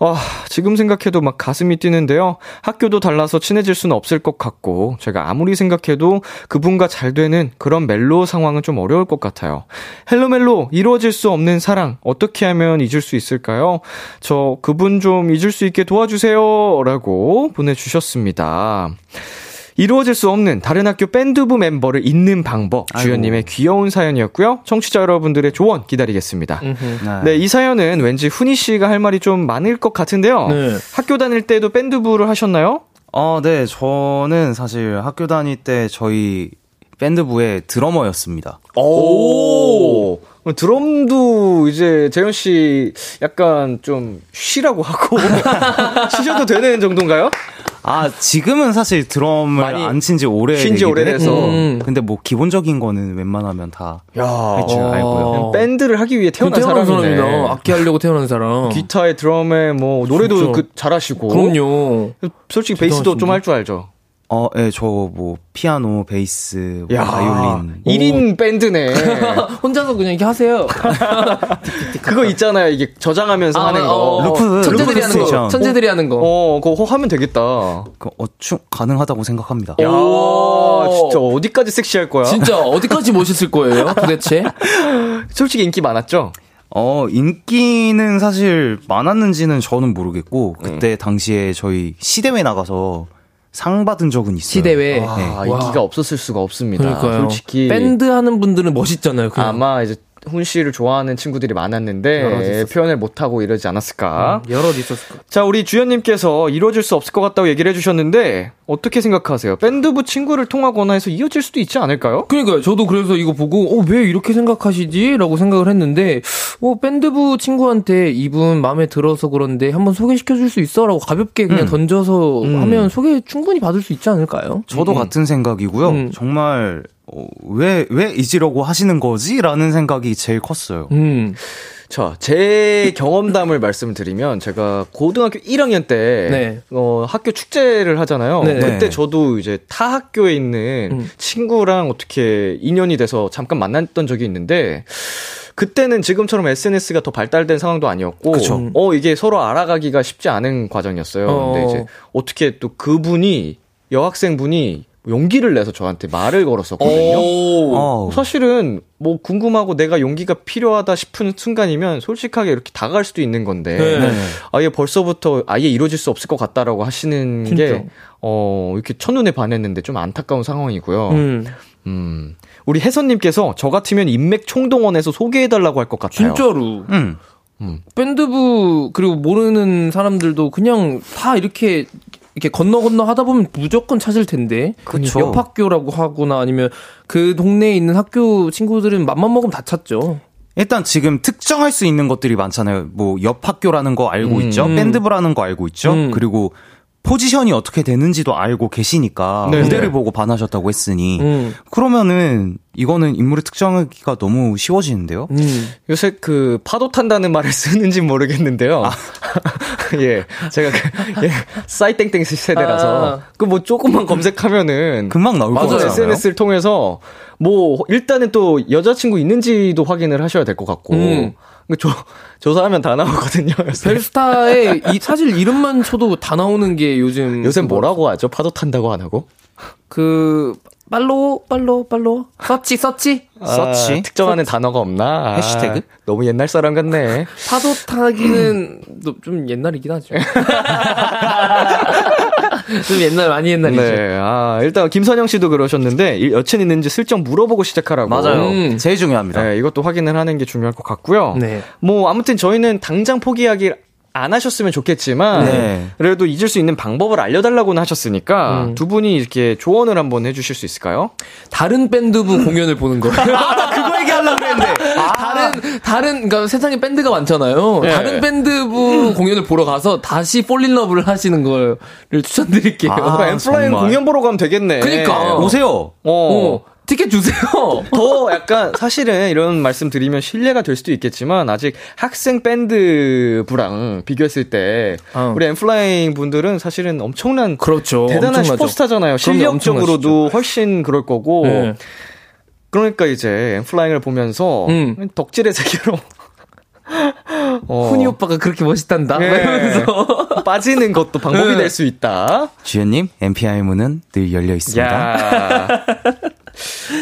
아, 지금 생각해도 막 가슴이 뛰는데요. 학교도 달라서 친해질 수는 없을 것 같고, 제가 아무리 생각해도 그분과 잘 되는 그런 멜로 상황은 좀 어려울 것 같아요. 헬로멜로, 이루어질 수 없는 사랑, 어떻게 하면 잊을 수 있을까요? 저 그분 좀 잊을 수 있게 도와주세요. 라고 보내주셨습니다. 이루어질 수 없는 다른 학교 밴드부 멤버를 잊는 방법, 주연님의 귀여운 사연이었고요. 청취자 여러분들의 조언 기다리겠습니다. 네, 이 사연은 왠지 훈이 씨가 할 말이 좀 많을 것 같은데요. 네. 학교 다닐 때도 밴드부를 하셨나요? 어, 네, 저는 사실 학교 다닐 때 저희 밴드부의 드러머였습니다. 오. 드럼도 이제 재현 씨 약간 좀 쉬라고 하고 쉬셔도 되는 정도인가요? 아, 지금은 사실 드럼을 안 친 지 오래 쉰지 오래돼서. 음. 근데 뭐 기본적인 거는 웬만하면 다 야, 할줄 알고요. 그냥 밴드를 하기 위해 태어난, 태어난 사람이네. 악기 하려고 태어난 사람. 기타에 드럼에 뭐 노래도 진짜. 그 잘하시고. 그럼요. 솔직히 베이스도 좀 할 줄 알죠. 어, 예, 저뭐 피아노, 베이스, 뭐 야, 바이올린. 1인 밴드네. 혼자서 그냥 이렇게 하세요. 그거 있잖아요. 이게 저장하면서 하는 거. 어, loop, 천재들이 하는 거. 천재들이 하는 거. 어, 그거 하면 되겠다. 그 어충 가능하다고 생각합니다. 야, 진짜 어디까지 섹시할 거야? 진짜 어디까지 멋있을 거예요, 도대체? 솔직히 인기 많았죠? 어, 인기는 사실 많았는지는 저는 모르겠고, 음. 그때 당시에 저희 시대회 나가서 상 받은 적은 있어요. 시대회. 아, 와. 인기가 없었을 수가 없습니다. 그러니까요. 솔직히 밴드 하는 분들은 멋있잖아요. 그냥. 아마 이제 훈 씨를 좋아하는 친구들이 많았는데 표현을 못 하고 이러지 않았을까? 여럿 있었을 것 자, 우리 주연님께서 이루어질 수 없을 것 같다고 얘기를 해주셨는데 어떻게 생각하세요? 밴드부 친구를 통하거나 해서 이어질 수도 있지 않을까요? 그러니까요. 저도 그래서 이거 보고 어, 왜 이렇게 생각하시지? 라고 생각을 했는데 어, 밴드부 친구한테 이분 마음에 들어서 그런데 한번 소개시켜 줄 수 있어? 라고 가볍게 그냥 던져서 하면 소개 충분히 받을 수 있지 않을까요? 저도 같은 생각이고요. 음. 정말, 어, 왜, 왜 잊으려고 하시는 거지? 라는 생각이 제일 컸어요. 음. 자, 제 경험담을 말씀드리면 제가 고등학교 1학년 때 네. 어, 학교 축제를 하잖아요. 네. 그때 네. 저도 이제 타 학교에 있는 음. 친구랑 어떻게 인연이 돼서 잠깐 만났던 적이 있는데 그때는 지금처럼 SNS가 더 발달된 상황도 아니었고 그쵸. 어 이게 서로 알아가기가 쉽지 않은 과정이었어요. 어. 근데 이제 어떻게 또 그분이 여학생분이 용기를 내서 저한테 말을 걸었었거든요. 어, 사실은 뭐 궁금하고 내가 용기가 필요하다 싶은 순간이면 솔직하게 이렇게 다가갈 수도 있는 건데 네. 아예 벌써부터 아예 이루어질 수 없을 것 같다라고 하시는 진짜. 게 어, 이렇게 첫눈에 반했는데 좀 안타까운 상황이고요. 음. 음. 우리 혜선님께서 저 같으면 인맥 총동원해서 소개해달라고 할 것 같아요. 진짜로. 음. 밴드부 그리고 모르는 사람들도 그냥 다 이렇게 이렇게 건너 건너 하다 보면 무조건 찾을 텐데. 그쵸. 옆 학교라고 하거나 아니면 그 동네에 있는 학교 친구들은 맘만 먹으면 다 찾죠. 일단 지금 특정할 수 있는 것들이 많잖아요. 뭐, 옆 학교라는 거 알고 있죠. 음. 밴드부라는 거 알고 있죠. 음. 그리고 포지션이 어떻게 되는지도 알고 계시니까 네. 무대를 네. 보고 반하셨다고 했으니 음. 그러면은 이거는 인물을 특정하기가 너무 쉬워지는데요. 음. 요새 그 파도 탄다는 말을 쓰는지 모르겠는데요. 아. 예, 제가 그, 예, 싸이땡땡 세대라서 아. 그뭐 조금만 검색하면은 금방 나올. 같잖아요. SNS를 통해서 뭐 일단은 또 여자친구 있는지도 확인을 하셔야 될 것 같고 음. 그 조, 조사하면 다 나오거든요. 요새. 인스타에 이 사실 이름만 쳐도 다 나오는 게 요즘 요새 그거- 뭐라고 하죠? 파도 탄다고 안 하고? 그 follow follow follow search search search? 아, 특정하는 단어가 없나? 아, 해시태그? 너무 옛날 사람 같네. 파도 타기는 또좀 옛날이긴 하죠. 좀 옛날 많이 옛날이죠. 네, 아, 일단 김선영 씨도 그러셨는데 일- 여친 있는지 슬쩍 물어보고 시작하라고. 맞아요. 음. 제일 중요합니다. 네, 이것도 확인을 하는 게 중요할 것 같고요. 네. 뭐 아무튼 저희는 당장 포기하기 안 하셨으면 좋겠지만 네. 그래도 잊을 수 있는 방법을 알려달라고는 하셨으니까 음. 두 분이 이렇게 조언을 한번 해주실 수 있을까요? 다른 밴드부 공연을 보는 거예요. 그거 얘기하려고 했는데. 다른 다른 그러니까 세상에 밴드가 많잖아요. 네. 다른 밴드부 공연을 보러 가서 다시 fall in love를 하시는 거를 추천드릴게요. 아, 그러니까 엔플라잉. 공연 보러 가면 되겠네. 그니까. 오세요. 어. 어, 티켓 주세요. 더 약간 사실은 이런 말씀 드리면 실례가 될 수도 있겠지만 아직 학생 밴드부랑 비교했을 때 어. 우리 엔플라잉 분들은 사실은 엄청난 그렇죠. 대단한 엄청나죠. 슈퍼스타잖아요. 실력적으로도 훨씬 그럴 거고. 네. 그러니까 이제 엠플라잉을 보면서 음. 덕질의 세계로 어, 훈이 오빠가 그렇게 멋있단다. 예. 이러면서. 빠지는 것도 방법이 네. 될수 있다. 주연님, MPI 문은 늘 열려 있습니다. 야.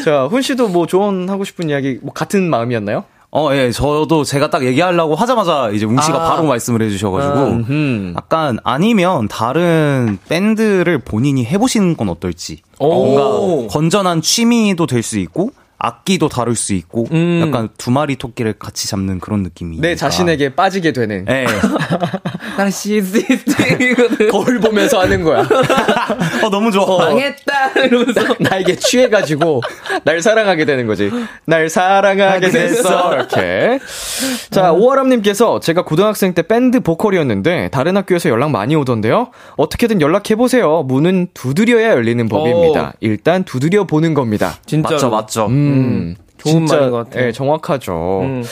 자, 훈 씨도 뭐 조언하고 싶은 이야기 뭐 같은 마음이었나요? 어, 예, 저도 제가 딱 얘기하려고 하자마자 이제 웅 씨가 아. 바로 말씀을 해주셔가지고. 음. 약간 아니면 다른 밴드를 본인이 해보시는 건 어떨지. 오. 뭔가 건전한 취미도 될 수 있고 악기도 다룰 수 있고 음. 약간 두 마리 토끼를 같이 잡는 그런 느낌이. 내 자신에게 빠지게 되는. 예. 날씨 이거든. 거울 보면서 하는 거야. 어 너무 좋아. 망했다 이러면서. 나에게 취해가지고 날 사랑하게 되는 거지. 날 사랑하게 됐어. 이렇게. 자, 오아람님께서 제가 고등학생 때 밴드 보컬이었는데 다른 학교에서 연락 많이 오던데요. 어떻게든 연락해 보세요. 문은 두드려야 열리는 법입니다. 일단 두드려 보는 겁니다. 진짜 맞죠, 맞죠. 음, 좋은 진짜, 말인 것 같아요. 예, 정확하죠. 음.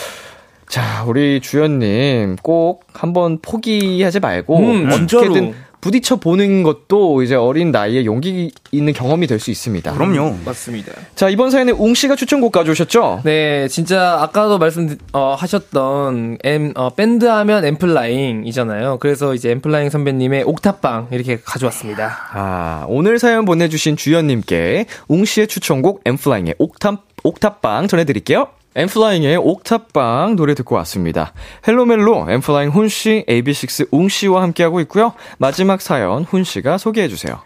자, 우리 주연님 꼭 한번 포기하지 말고 음, 진짜로. 어떻게든 부딪혀 보는 것도 이제 어린 나이에 용기 있는 경험이 될 수 있습니다. 그럼요. 맞습니다. 자, 이번 사연에 웅 씨가 추천곡 가져오셨죠? 네, 진짜 아까도 말씀 어, 하셨던 엠 어, 밴드 하면 엠플라잉이잖아요. 그래서 이제 엠플라잉 선배님의 옥탑방 이렇게 가져왔습니다. 아, 오늘 사연 보내 주신 주연 님께 웅 씨의 추천곡 N.Flying의 옥탑, 옥탑방 전해 드릴게요. N.Flying의 옥탑방 노래 듣고 왔습니다. 헬로멜로 엠플라잉 훈 씨, AB6 웅 씨와 함께하고 있고요. 마지막 사연 훈 씨가 소개해주세요.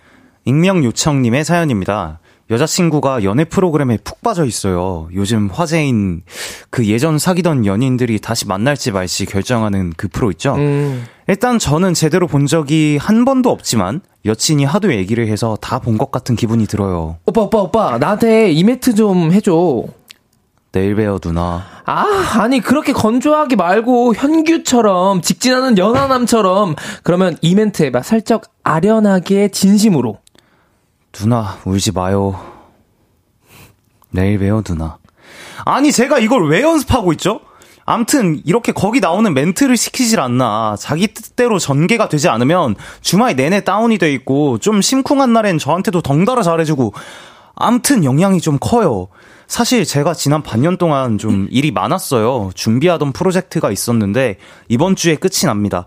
익명 요청님의 사연입니다. 여자친구가 연애 프로그램에 푹 빠져 있어요. 요즘 화제인 그 예전 사귀던 연인들이 다시 만날지 말지 결정하는 그 프로 있죠. 음, 일단 저는 제대로 본 적이 한 번도 없지만 여친이 하도 얘기를 해서 다 본 것 같은 기분이 들어요. 오빠 오빠 오빠 나한테 이메트 좀 해줘. 내일 봬요 누나. 아, 아니 그렇게 건조하게 말고 현규처럼 직진하는 연하남처럼 그러면 이 멘트 해봐. 살짝 아련하게 진심으로. 누나 울지 마요. 내일 봬요 누나. 아니 제가 이걸 왜 연습하고 있죠? 암튼 이렇게 거기 나오는 멘트를 시키질 않나. 자기 뜻대로 전개가 되지 않으면 주말 내내 다운이 돼 있고 좀 심쿵한 날엔 저한테도 덩달아 잘해주고 암튼 영향이 좀 커요. 사실 제가 지난 반년 동안 좀 일이 많았어요. 준비하던 프로젝트가 있었는데 이번 주에 끝이 납니다.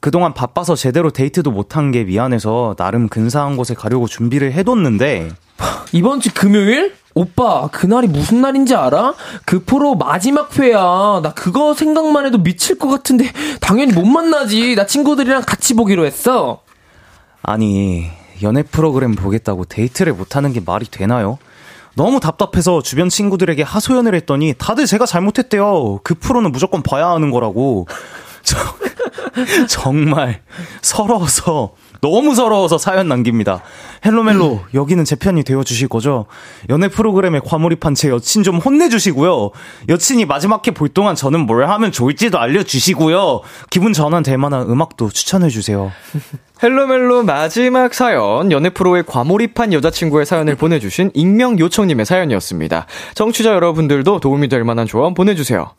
그동안 바빠서 제대로 데이트도 못한 게 미안해서 나름 근사한 곳에 가려고 준비를 해뒀는데 이번 주 금요일? 오빠, 그날이 무슨 날인지 알아? 그 프로 마지막 회야. 나 그거 생각만 해도 미칠 것 같은데, 당연히 못 만나지. 나 친구들이랑 같이 보기로 했어. 아니 연애 프로그램 보겠다고 데이트를 못하는 게 말이 되나요? 너무 답답해서 주변 친구들에게 하소연을 했더니 다들 제가 잘못했대요. 그 프로는 무조건 봐야 하는 거라고. 저, 정말 서러워서 너무 서러워서 사연 남깁니다. Hello멜로 여기는 제 편이 되어 주실 거죠? 연애 프로그램에 과몰입한 제 여친 좀 혼내 주시고요. 여친이 마지막 회 볼 동안 저는 뭘 하면 좋을지도 알려 주시고요. 기분 전환 될 만한 음악도 추천해 주세요. 헬로멜로 마지막 사연, 연애 프로에 과몰입한 여자친구의 사연을 보내주신 익명 요청님의 사연이었습니다. 청취자 여러분들도 도움이 될 만한 조언 보내주세요.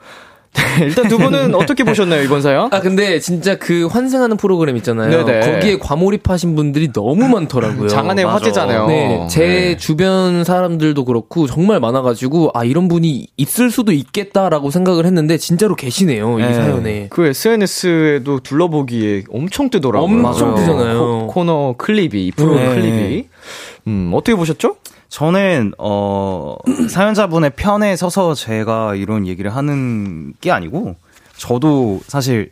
네, 일단 두 분은 어떻게 보셨나요, 이번 사연? 아, 근데 진짜 그 환생하는 프로그램 있잖아요. 네네. 거기에 과몰입하신 분들이 너무 많더라고요. 장안의 맞아. 화제잖아요. 네, 제 네. 주변 사람들도 그렇고 정말 많아가지고 아 이런 분이 있을 수도 있겠다라고 생각을 했는데 진짜로 계시네요 이 네. 사연에. 그 SNS에도 둘러보기에 엄청 뜨더라고요. 엄청. 뜨잖아요. 코, 코너 클립이, 이 프로 네. 클립이. 음, 어떻게 보셨죠? 저는 어 사연자분의 편에 서서 제가 이런 얘기를 하는 게 아니고 저도 사실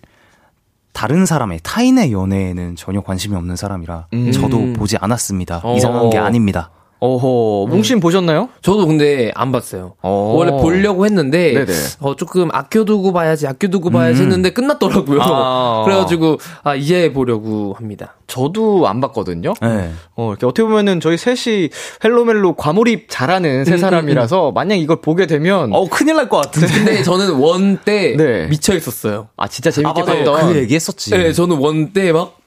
다른 사람의 타인의 연애에는 전혀 관심이 없는 사람이라 음. 저도 보지 않았습니다. 어. 이상한 게 아닙니다. 어허, 뭉신 보셨나요? 저도 근데 안 봤어요. 어. 원래 보려고 했는데 네네. 어 조금 아껴두고 봐야지 아껴두고 봐야지 했는데 끝났더라고요. 아. 그래가지고 아 이제 보려고 합니다. 저도 안 봤거든요. 네. 어, 이렇게 어떻게 보면은 저희 셋이 헬로멜로 과몰입 잘하는 세 사람이라서 만약 이걸 보게 되면 어, 큰일 날 것 같은데. 근데 저는 원때 네. 미쳐 있었어요. 아 진짜 재밌게 아. 봤던 그 얘기 했었지. 네, 저는 원때막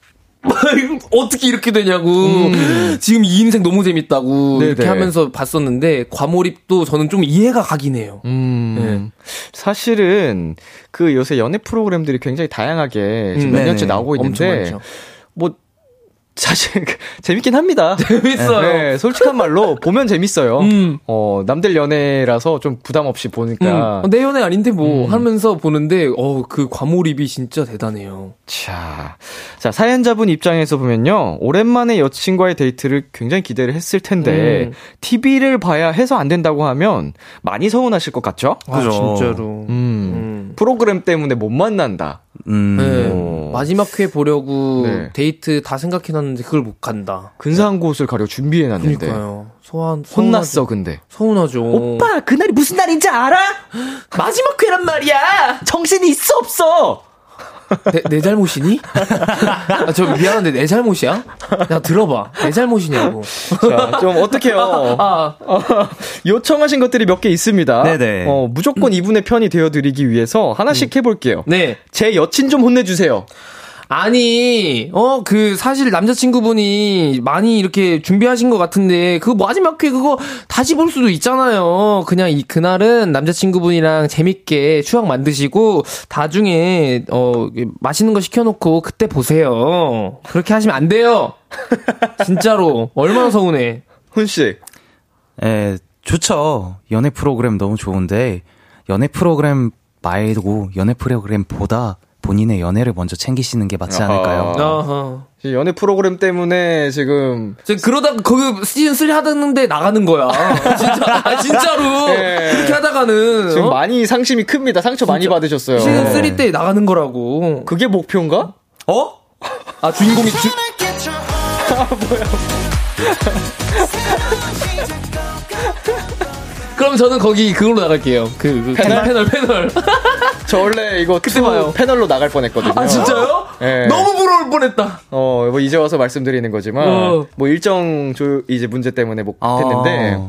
어떻게 이렇게 되냐고 지금 이 인생 너무 재밌다고 이렇게 네네. 하면서 봤었는데 과몰입도 저는 좀 이해가 가긴 해요. 음, 사실은 그 요새 연애 프로그램들이 굉장히 다양하게 지금 음, 몇 네네. 년째 나오고 엄청 있는데. 뭐 사실 그 재밌긴 합니다. 재밌어요. 네, 솔직한 말로 보면 재밌어요. 음. 어, 남들 연애라서 좀 부담 없이 보니까 음, 내 연애 아닌데 뭐 음. 하면서 보는데 어 그 과몰입이 진짜 대단해요. 자, 자, 사연자분 입장에서 보면요. 오랜만에 여친과의 데이트를 굉장히 기대를 했을 텐데, 음. TV를 봐야 해서 안 된다고 하면 많이 서운하실 것 같죠? 아, 그죠. 진짜로. 음, 음. 프로그램 때문에 못 만난다. 음. 네. 어. 마지막 회 보려고 네. 데이트 다 생각해놨는데 그걸 못 간다. 근사한 곳을 가려고 준비해놨는데. 그러니까요. 소환 혼났어, 근데. 서운하죠. 오빠, 그날이 무슨 날인지 알아? 마지막 회란 말이야. 정신이 있어, 없어? 내, 내 잘못이니? 아, 저 미안한데 내 잘못이야? 야 들어봐. 내 잘못이냐고. 자, 좀 어떡해요. 아, 어, 요청하신 것들이 몇 개 있습니다. 네네. 어, 무조건 이분의 편이 되어드리기 위해서 하나씩 해볼게요. 네. 제 여친 좀 혼내주세요. 아니, 어, 그, 사실 남자친구분이 많이 이렇게 준비하신 것 같은데, 그 마지막 회 그거 다시 볼 수도 있잖아요. 그냥 이, 그날은 남자친구분이랑 재밌게 추억 만드시고, 나중에, 어, 맛있는 거 시켜놓고 그때 보세요. 그렇게 하시면 안 돼요. 진짜로. 얼마나 서운해. 훈씨. 예, 좋죠. 연애 프로그램 너무 좋은데, 연애 프로그램 말고 연애 프로그램보다 본인의 연애를 먼저 챙기시는 게 맞지 않을까요? 아하. 어허. 연애 프로그램 때문에 지금 저 그러다가 거기 시즌 3 하는데 나가는 거야. 진짜, 아, 진짜로. 예. 그렇게 하다가는. 지금 어? 많이 상심이 큽니다. 상처 많이 받으셨어요. 시즌 3 때 나가는 거라고. 그게 목표인가? 어? 아 주인공이 주. 그럼 저는 거기 그걸로 나갈게요. 그, 그 패널? 패널 패널. 저 원래 이거 그때 two 봐요. 패널로 나갈 뻔했거든요. 아 진짜요? 예. 너무 부러울 뻔했다. 어, 뭐 이제 와서 말씀드리는 거지만 어. 뭐 일정 조, 이제 문제 때문에 못 아. 했는데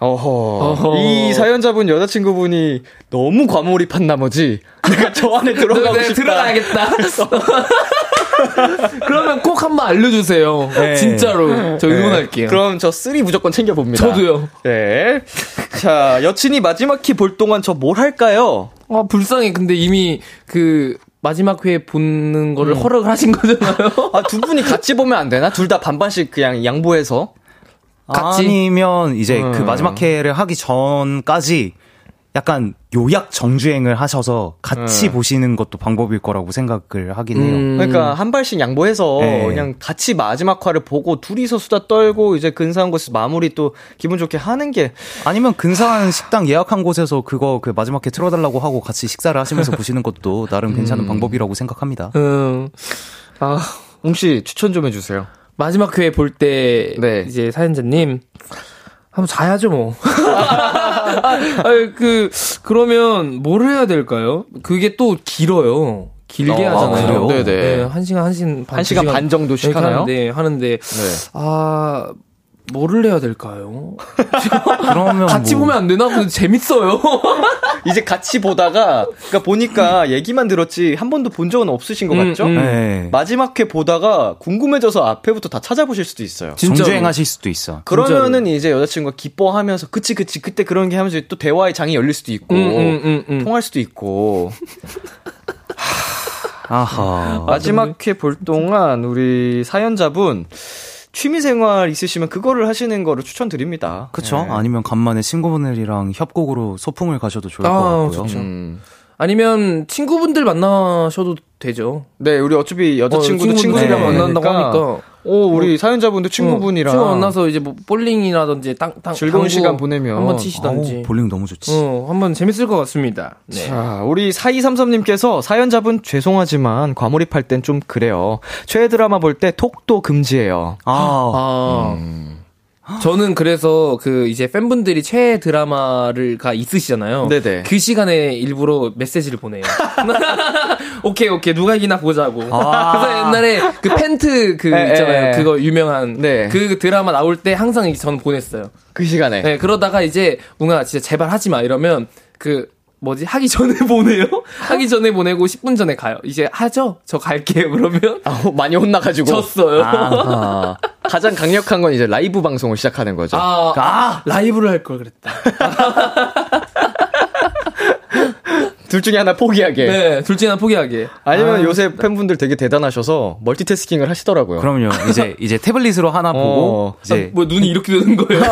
어허, 어허. 이 사연자분 여자친구분이 너무 과몰입한 나머지 내가 저 안에 들어가고 네, 싶다. 들어가야겠다. 그러면 꼭 한번 알려주세요. 네. 진짜로 저 응원할게요. 그럼 저 three 무조건 챙겨봅니다. 저도요. 네. 자, 여친이 마지막 회 볼 동안 저 뭘 할까요? 아 불쌍해. 근데 이미 그 마지막 회 보는 거를 허락을 하신 거잖아요. 아, 두 분이 같이 보면 안 되나? 둘 다 반반씩 그냥 양보해서. 같이? 아니면 이제 음. 그 마지막 회를 하기 전까지 약간 요약 정주행을 하셔서 같이 음. 보시는 것도 방법일 거라고 생각을 하긴 해요. 음. 그러니까 한 발씩 양보해서 네. 그냥 같이 마지막 화를 보고 둘이서 수다 떨고 이제 근사한 곳에서 마무리 또 기분 좋게 하는 게 아니면 근사한 식당 예약한 곳에서 그거 그 마지막 회 틀어달라고 하고 같이 식사를 하시면서 보시는 것도 나름 괜찮은 방법이라고 생각합니다. 음. 아 홍씨 추천 좀 해주세요. 마지막 회볼때 네. 이제 사연자님 한번 자야죠 뭐. 아, 그 그러면 뭘 해야 될까요? 그게 또 길어요. 길게 어, 하잖아요. 그래요? 네네. 네, 한 시간 한 시간 반, 한 시간 두반 정도씩 이렇게 하나요? 하는데 하는데 네. 아 뭐를 해야 될까요? 그러면 같이 뭐 보면 안 되나? 근데 재밌어요. 이제 같이 보다가 그러니까 보니까 얘기만 들었지 한 번도 본 적은 없으신 것 음, 같죠? 음. 네. 마지막 회 보다가 궁금해져서 앞에부터 다 찾아보실 수도 있어요. 진짜로. 정주행하실 수도 있어. 그러면은 이제 여자친구가 기뻐하면서 그치 그치 그때 그런 게 하면서 또 대화의 장이 열릴 수도 있고 음, 음, 음, 음. 통할 수도 있고 아하. 마지막 회 볼 동안 우리 사연자분 취미 생활 있으시면 그거를 하시는 거를 추천드립니다. 그쵸? 네. 아니면 간만에 친구분들이랑 협곡으로 소풍을 가셔도 좋을 아, 것 같고요. 음. 아니면 친구분들 만나셔도 되죠. 네, 우리 어차피 여자친구도 어, 친구들이랑 친구들이랑 만난다고 만난다고 하니까. 하니까. 오, 우리 사연자분도 친구분이랑. 친구 만나서 이제 뭐 볼링이라든지 땅, 땅 즐거운 시간 보내면. 한번 치시던지. 어우, 볼링 너무 좋지. 어, 한번 재밌을 것 같습니다. 네. 자, 우리 4233님께서 사연자분 죄송하지만 과몰입할 땐 좀 그래요. 최애 드라마 볼 때 톡도 금지해요. 아, 아, 저는 그래서 그 이제 팬분들이 최애 드라마를가 있으시잖아요. 네네. 그 시간에 일부러 메시지를 보내요. 오케이 오케이 누가 이기나 보자고. 아. 그래서 옛날에 그 펜트 그 에, 있잖아요. 에. 그거 유명한 네. 그 드라마 나올 때 항상 저는 보냈어요. 그 시간에. 네 그러다가 이제 뭔가 진짜 제발 하지 마 이러면 그 뭐지 하기 전에 보내요. 하기 전에 보내고 10분 전에 가요. 이제 하죠. 저 갈게요. 그러면 아, 많이 혼나가지고. 졌어요. 아, 가장 강력한 건 이제 라이브 방송을 시작하는 거죠. 아, 아, 라이브를 할 걸 그랬다. 둘 중에 하나 포기하게. 네, 둘 중에 하나 포기하게. 아니면 아, 요새 팬분들 되게 대단하셔서 멀티태스킹을 하시더라고요. 그럼요. 이제 이제 태블릿으로 하나 보고 어. 이제 뭐 눈이 이렇게 되는 거예요.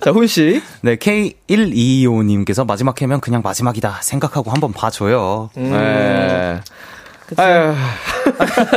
자, 훈 씨. 네 K1225님께서 마지막 회면 그냥 마지막이다 생각하고 한번 봐줘요. 네. 아유,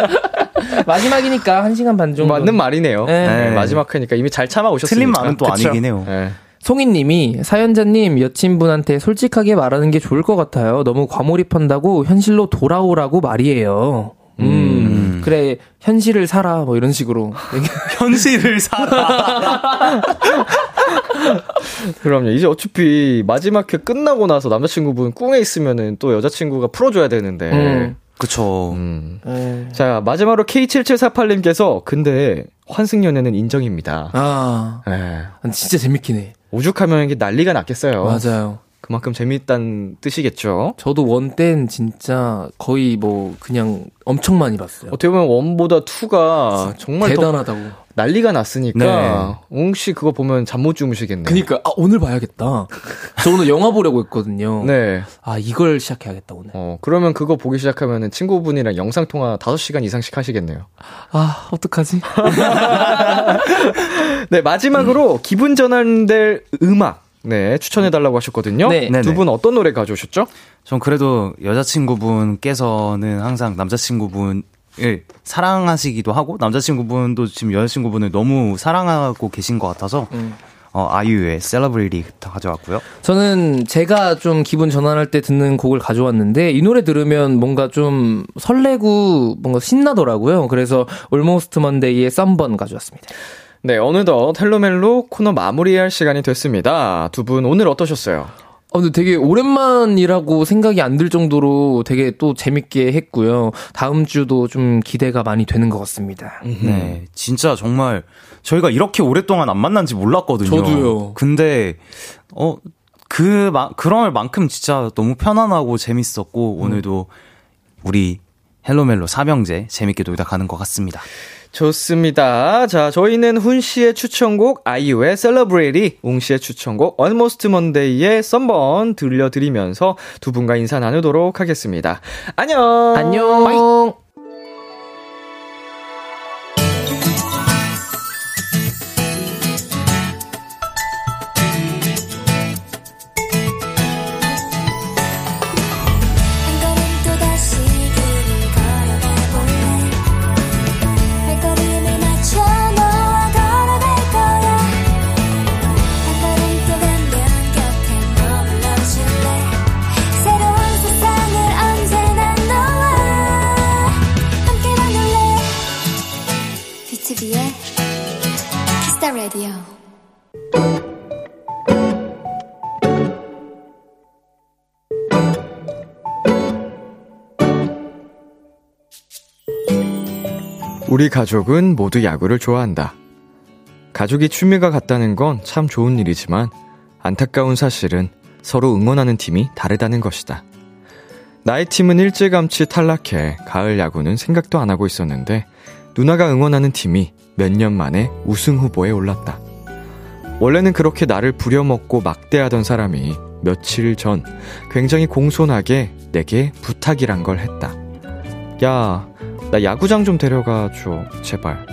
마지막이니까 1시간 반 정도. 맞는 말이네요. 네. 네, 마지막 회니까 이미 잘 참아 오셨으니까. 틀린 말은 또 그쵸? 아니긴 해요. 네. 송이님이 사연자님 여친분한테 솔직하게 말하는 게 좋을 것 같아요. 너무 과몰입한다고 현실로 돌아오라고 말이에요. 음, 그래 현실을 살아 뭐 이런 식으로. 현실을 살아. 그럼요. 이제 어차피 마지막 회 끝나고 나서 남자친구분 꿍에 있으면은 또 여자친구가 풀어줘야 되는데. 음. 그쵸. 음. 에. 자, 마지막으로 K7748님께서 근데 환승연애는 인정입니다. 아, 예. 진짜 재밌긴 해. 오죽하면 이게 난리가 났겠어요. 맞아요. 그만큼 재밌다는 뜻이겠죠. 저도 원 땐 진짜 거의 뭐 그냥 엄청 많이 봤어요. 어떻게 보면 원보다 투가 정말 더 대단하다고. 난리가 났으니까 웅씨 그거 보면 잠 못 주무시겠네요. 그니까 아 오늘 봐야겠다. 저 오늘 영화 보려고 했거든요. 네. 아 이걸 시작해야겠다 오늘. 어, 그러면 그거 보기 시작하면은 친구분이랑 영상 통화 5시간 이상씩 하시겠네요. 아 어떡하지? 네, 마지막으로 기분 전환될 음악. 네, 추천해달라고 하셨거든요. 네. 두 분 어떤 노래 가져오셨죠? 전 그래도 여자친구분께서는 항상 남자친구분 을 사랑하시기도 하고 남자친구분도 지금 여자친구분을 너무 사랑하고 계신 것 같아서 어, 아이유의 셀러브리티 가져왔고요. 저는 제가 좀 기분 전환할 때 듣는 곡을 가져왔는데 이 노래 들으면 뭔가 좀 설레고 뭔가 신나더라고요. 그래서 Almost Monday의 썸번 가져왔습니다. 네, 어느덧 텔로멜로 코너 마무리할 시간이 됐습니다. 두 분 오늘 어떠셨어요? 어, 근데 되게 오랜만이라고 생각이 안 들 정도로 되게 또 재밌게 했고요. 다음 주도 좀 기대가 많이 되는 것 같습니다. 네, 진짜 정말 저희가 이렇게 오랫동안 안 만난지 몰랐거든요. 저도요. 근데 어그 그럴 만큼 진짜 너무 편안하고 재밌었고 오늘도 우리 헬로멜로 사명제 재밌게 놀다 가는 것 같습니다. 좋습니다. 자, 저희는 훈 씨의 추천곡 아이유의 Celebrity, 웅 씨의 추천곡 Almost Monday의 썸번 들려드리면서 두 분과 인사 나누도록 하겠습니다. 안녕. 안녕. 한 우리 가족은 모두 야구를 좋아한다. 가족이 취미가 같다는 건 참 좋은 일이지만 안타까운 사실은 서로 응원하는 팀이 다르다는 것이다. 나의 팀은 일찌감치 탈락해 가을 야구는 생각도 안 하고 있었는데 누나가 응원하는 팀이 몇 년 만에 우승 후보에 올랐다. 원래는 그렇게 나를 부려먹고 막대하던 사람이 며칠 전 굉장히 공손하게 내게 부탁이란 걸 했다. 야, 나 야구장 좀 데려가 줘, 제발.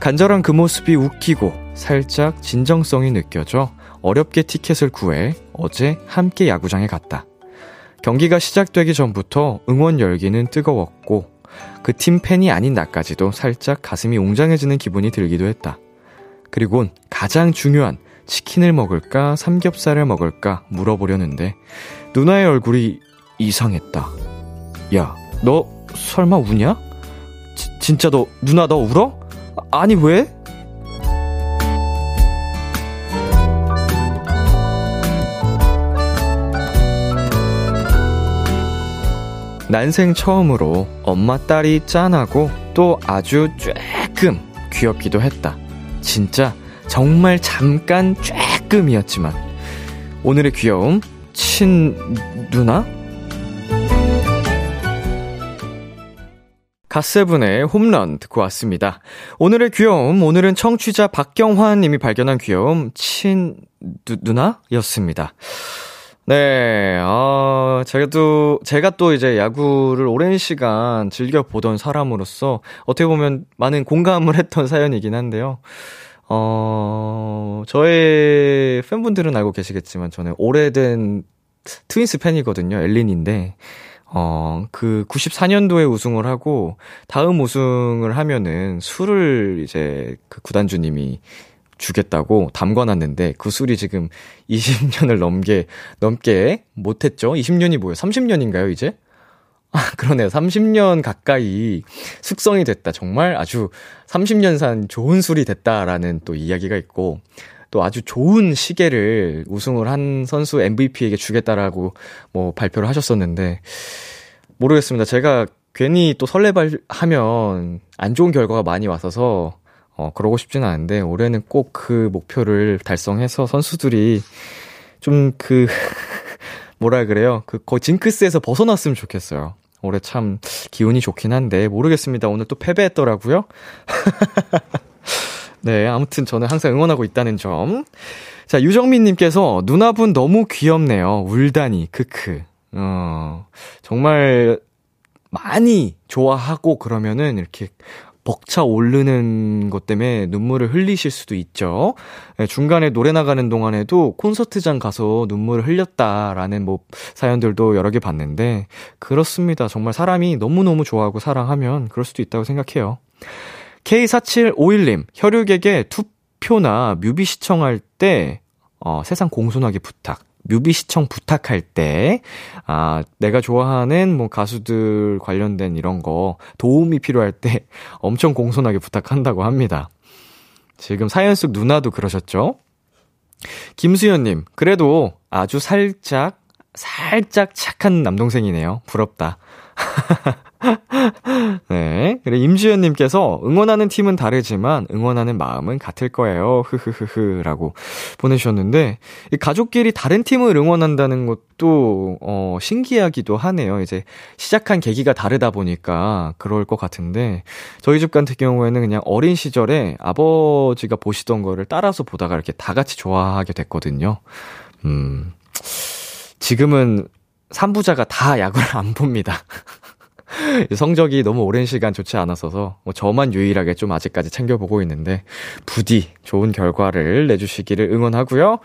간절한 그 모습이 웃기고 살짝 진정성이 느껴져 어렵게 티켓을 구해 어제 함께 야구장에 갔다. 경기가 시작되기 전부터 응원 열기는 뜨거웠고 그 팀 팬이 아닌 나까지도 살짝 가슴이 웅장해지는 기분이 들기도 했다. 그리곤 가장 중요한 치킨을 먹을까 삼겹살을 먹을까 물어보려는데 누나의 얼굴이 이상했다. 야, 너 설마 우냐? 지, 진짜 너 누나 너 울어? 아, 아니 왜? 난생 처음으로 엄마 딸이 짠하고 또 아주 쬐끔 귀엽기도 했다. 진짜 정말 잠깐 쬐끔이었지만 오늘의 귀여움 친 누나 갓세븐의 홈런 듣고 왔습니다. 오늘의 귀여움, 오늘은 청취자 박경환 님이 발견한 귀여움, 친, 누, 누나 였습니다. 네, 아, 제가 또, 제가 또 이제 야구를 오랜 시간 즐겨 보던 사람으로서 어떻게 보면 많은 공감을 했던 사연이긴 한데요. 어, 저의 팬분들은 알고 계시겠지만 저는 오래된 트윈스 팬이거든요. 엘린인데, 어, 그 94년도에 우승을 하고 다음 우승을 하면은 술을 이제 그 구단주님이 주겠다고 담궈놨는데 그 술이 지금 20년을 넘게 넘게 못했죠. 20년이 뭐예요? 30년인가요 이제? 아 그러네요. 30년 가까이 숙성이 됐다. 정말 아주 30년 산 좋은 술이 됐다라는 또 이야기가 있고 또 아주 좋은 시계를 우승을 한 선수 MVP에게 주겠다라고 뭐 발표를 하셨었는데 모르겠습니다. 제가 괜히 또 설레발 하면 안 좋은 결과가 많이 왔어서 어, 그러고 싶지는 않은데, 올해는 꼭 그 목표를 달성해서 선수들이 좀 그, 뭐라 그래요? 그, 거 징크스에서 벗어났으면 좋겠어요. 올해 참 기운이 좋긴 한데, 모르겠습니다. 오늘 또 패배했더라고요. 네, 아무튼 저는 항상 응원하고 있다는 점. 자, 유정민님께서 누나분 너무 귀엽네요. 울다니, 크크. 어, 정말 많이 좋아하고 그러면은 이렇게 벅차 오르는 것 때문에 눈물을 흘리실 수도 있죠. 네, 중간에 노래 나가는 동안에도 콘서트장 가서 눈물을 흘렸다라는 뭐 사연들도 여러 개 봤는데 그렇습니다. 정말 사람이 너무너무 좋아하고 사랑하면 그럴 수도 있다고 생각해요. K4751님, 혈육에게 투표나 뮤비 시청할 때 어, 세상 공손하게 부탁. 뮤비 시청 부탁할 때, 아, 내가 좋아하는 뭐 가수들 관련된 이런 거 도움이 필요할 때 엄청 공손하게 부탁한다고 합니다. 지금 사연 속 누나도 그러셨죠? 김수현님, 그래도 아주 살짝, 살짝 착한 남동생이네요. 부럽다. 네. 그리고 임주현님께서 응원하는 팀은 다르지만 응원하는 마음은 같을 거예요. 흐흐흐흐. 라고 보내주셨는데, 이 가족끼리 다른 팀을 응원한다는 것도, 어, 신기하기도 하네요. 이제 시작한 계기가 다르다 보니까 그럴 것 같은데, 저희 집 같은 경우에는 그냥 어린 시절에 아버지가 보시던 거를 따라서 보다가 이렇게 다 같이 좋아하게 됐거든요. 음, 지금은 3부자가 다 야구를 안 봅니다. 성적이 너무 오랜 시간 좋지 않았어서 뭐 저만 유일하게 좀 아직까지 챙겨보고 있는데 부디 좋은 결과를 내주시기를 응원하고요.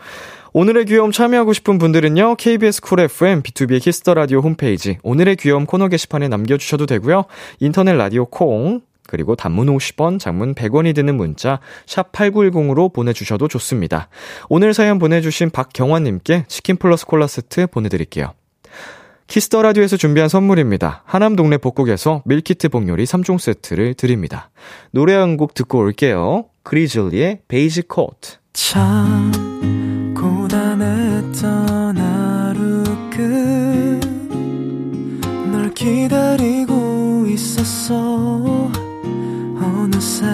오늘의 귀여움 참여하고 싶은 분들은요. KBS 쿨 FM B2B의 키스터 라디오 홈페이지 오늘의 귀여움 코너 게시판에 남겨 주셔도 되고요. 인터넷 라디오 콩 그리고 단문 50원, 장문 100원이 드는 문자 샵 8910으로 보내주셔도 좋습니다. 오늘 사연 보내주신 박경환님께 치킨 플러스 콜라 세트 보내드릴게요. Kiss the Radio에서 준비한 선물입니다. 하남 동네 복국에서 밀키트 복요리 3종 세트를 드립니다. 노래 한 곡 듣고 올게요. 그리즐리의 베이지 코트. 참 고단했던 하루 끝널 기다리고 있었어 어느새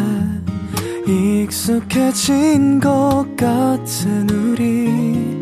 익숙해진 것 같은 우리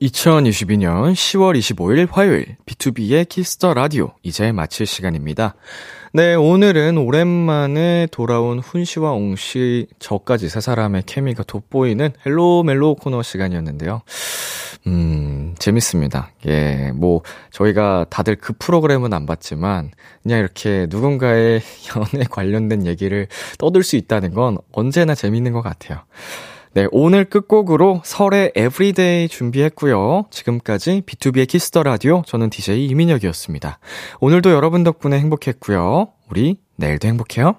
2022년 10월 25일 화요일 B2B의 키스터 라디오 이제 마칠 시간입니다. 네, 오늘은 오랜만에 돌아온 훈 씨와 웅 씨 저까지 세 사람의 케미가 돋보이는 Hello 멜로 코너 시간이었는데요. 음, 재밌습니다. 예, 뭐, 저희가 다들 그 프로그램은 안 봤지만, 그냥 이렇게 누군가의 연애 관련된 얘기를 떠들 수 있다는 건 언제나 재밌는 것 같아요. 네, 오늘 끝곡으로 설의 Everyday 준비했고요. 지금까지 B2B의 키스터 라디오 저는 DJ 이민혁이었습니다. 오늘도 여러분 덕분에 행복했고요. 우리 내일도 행복해요.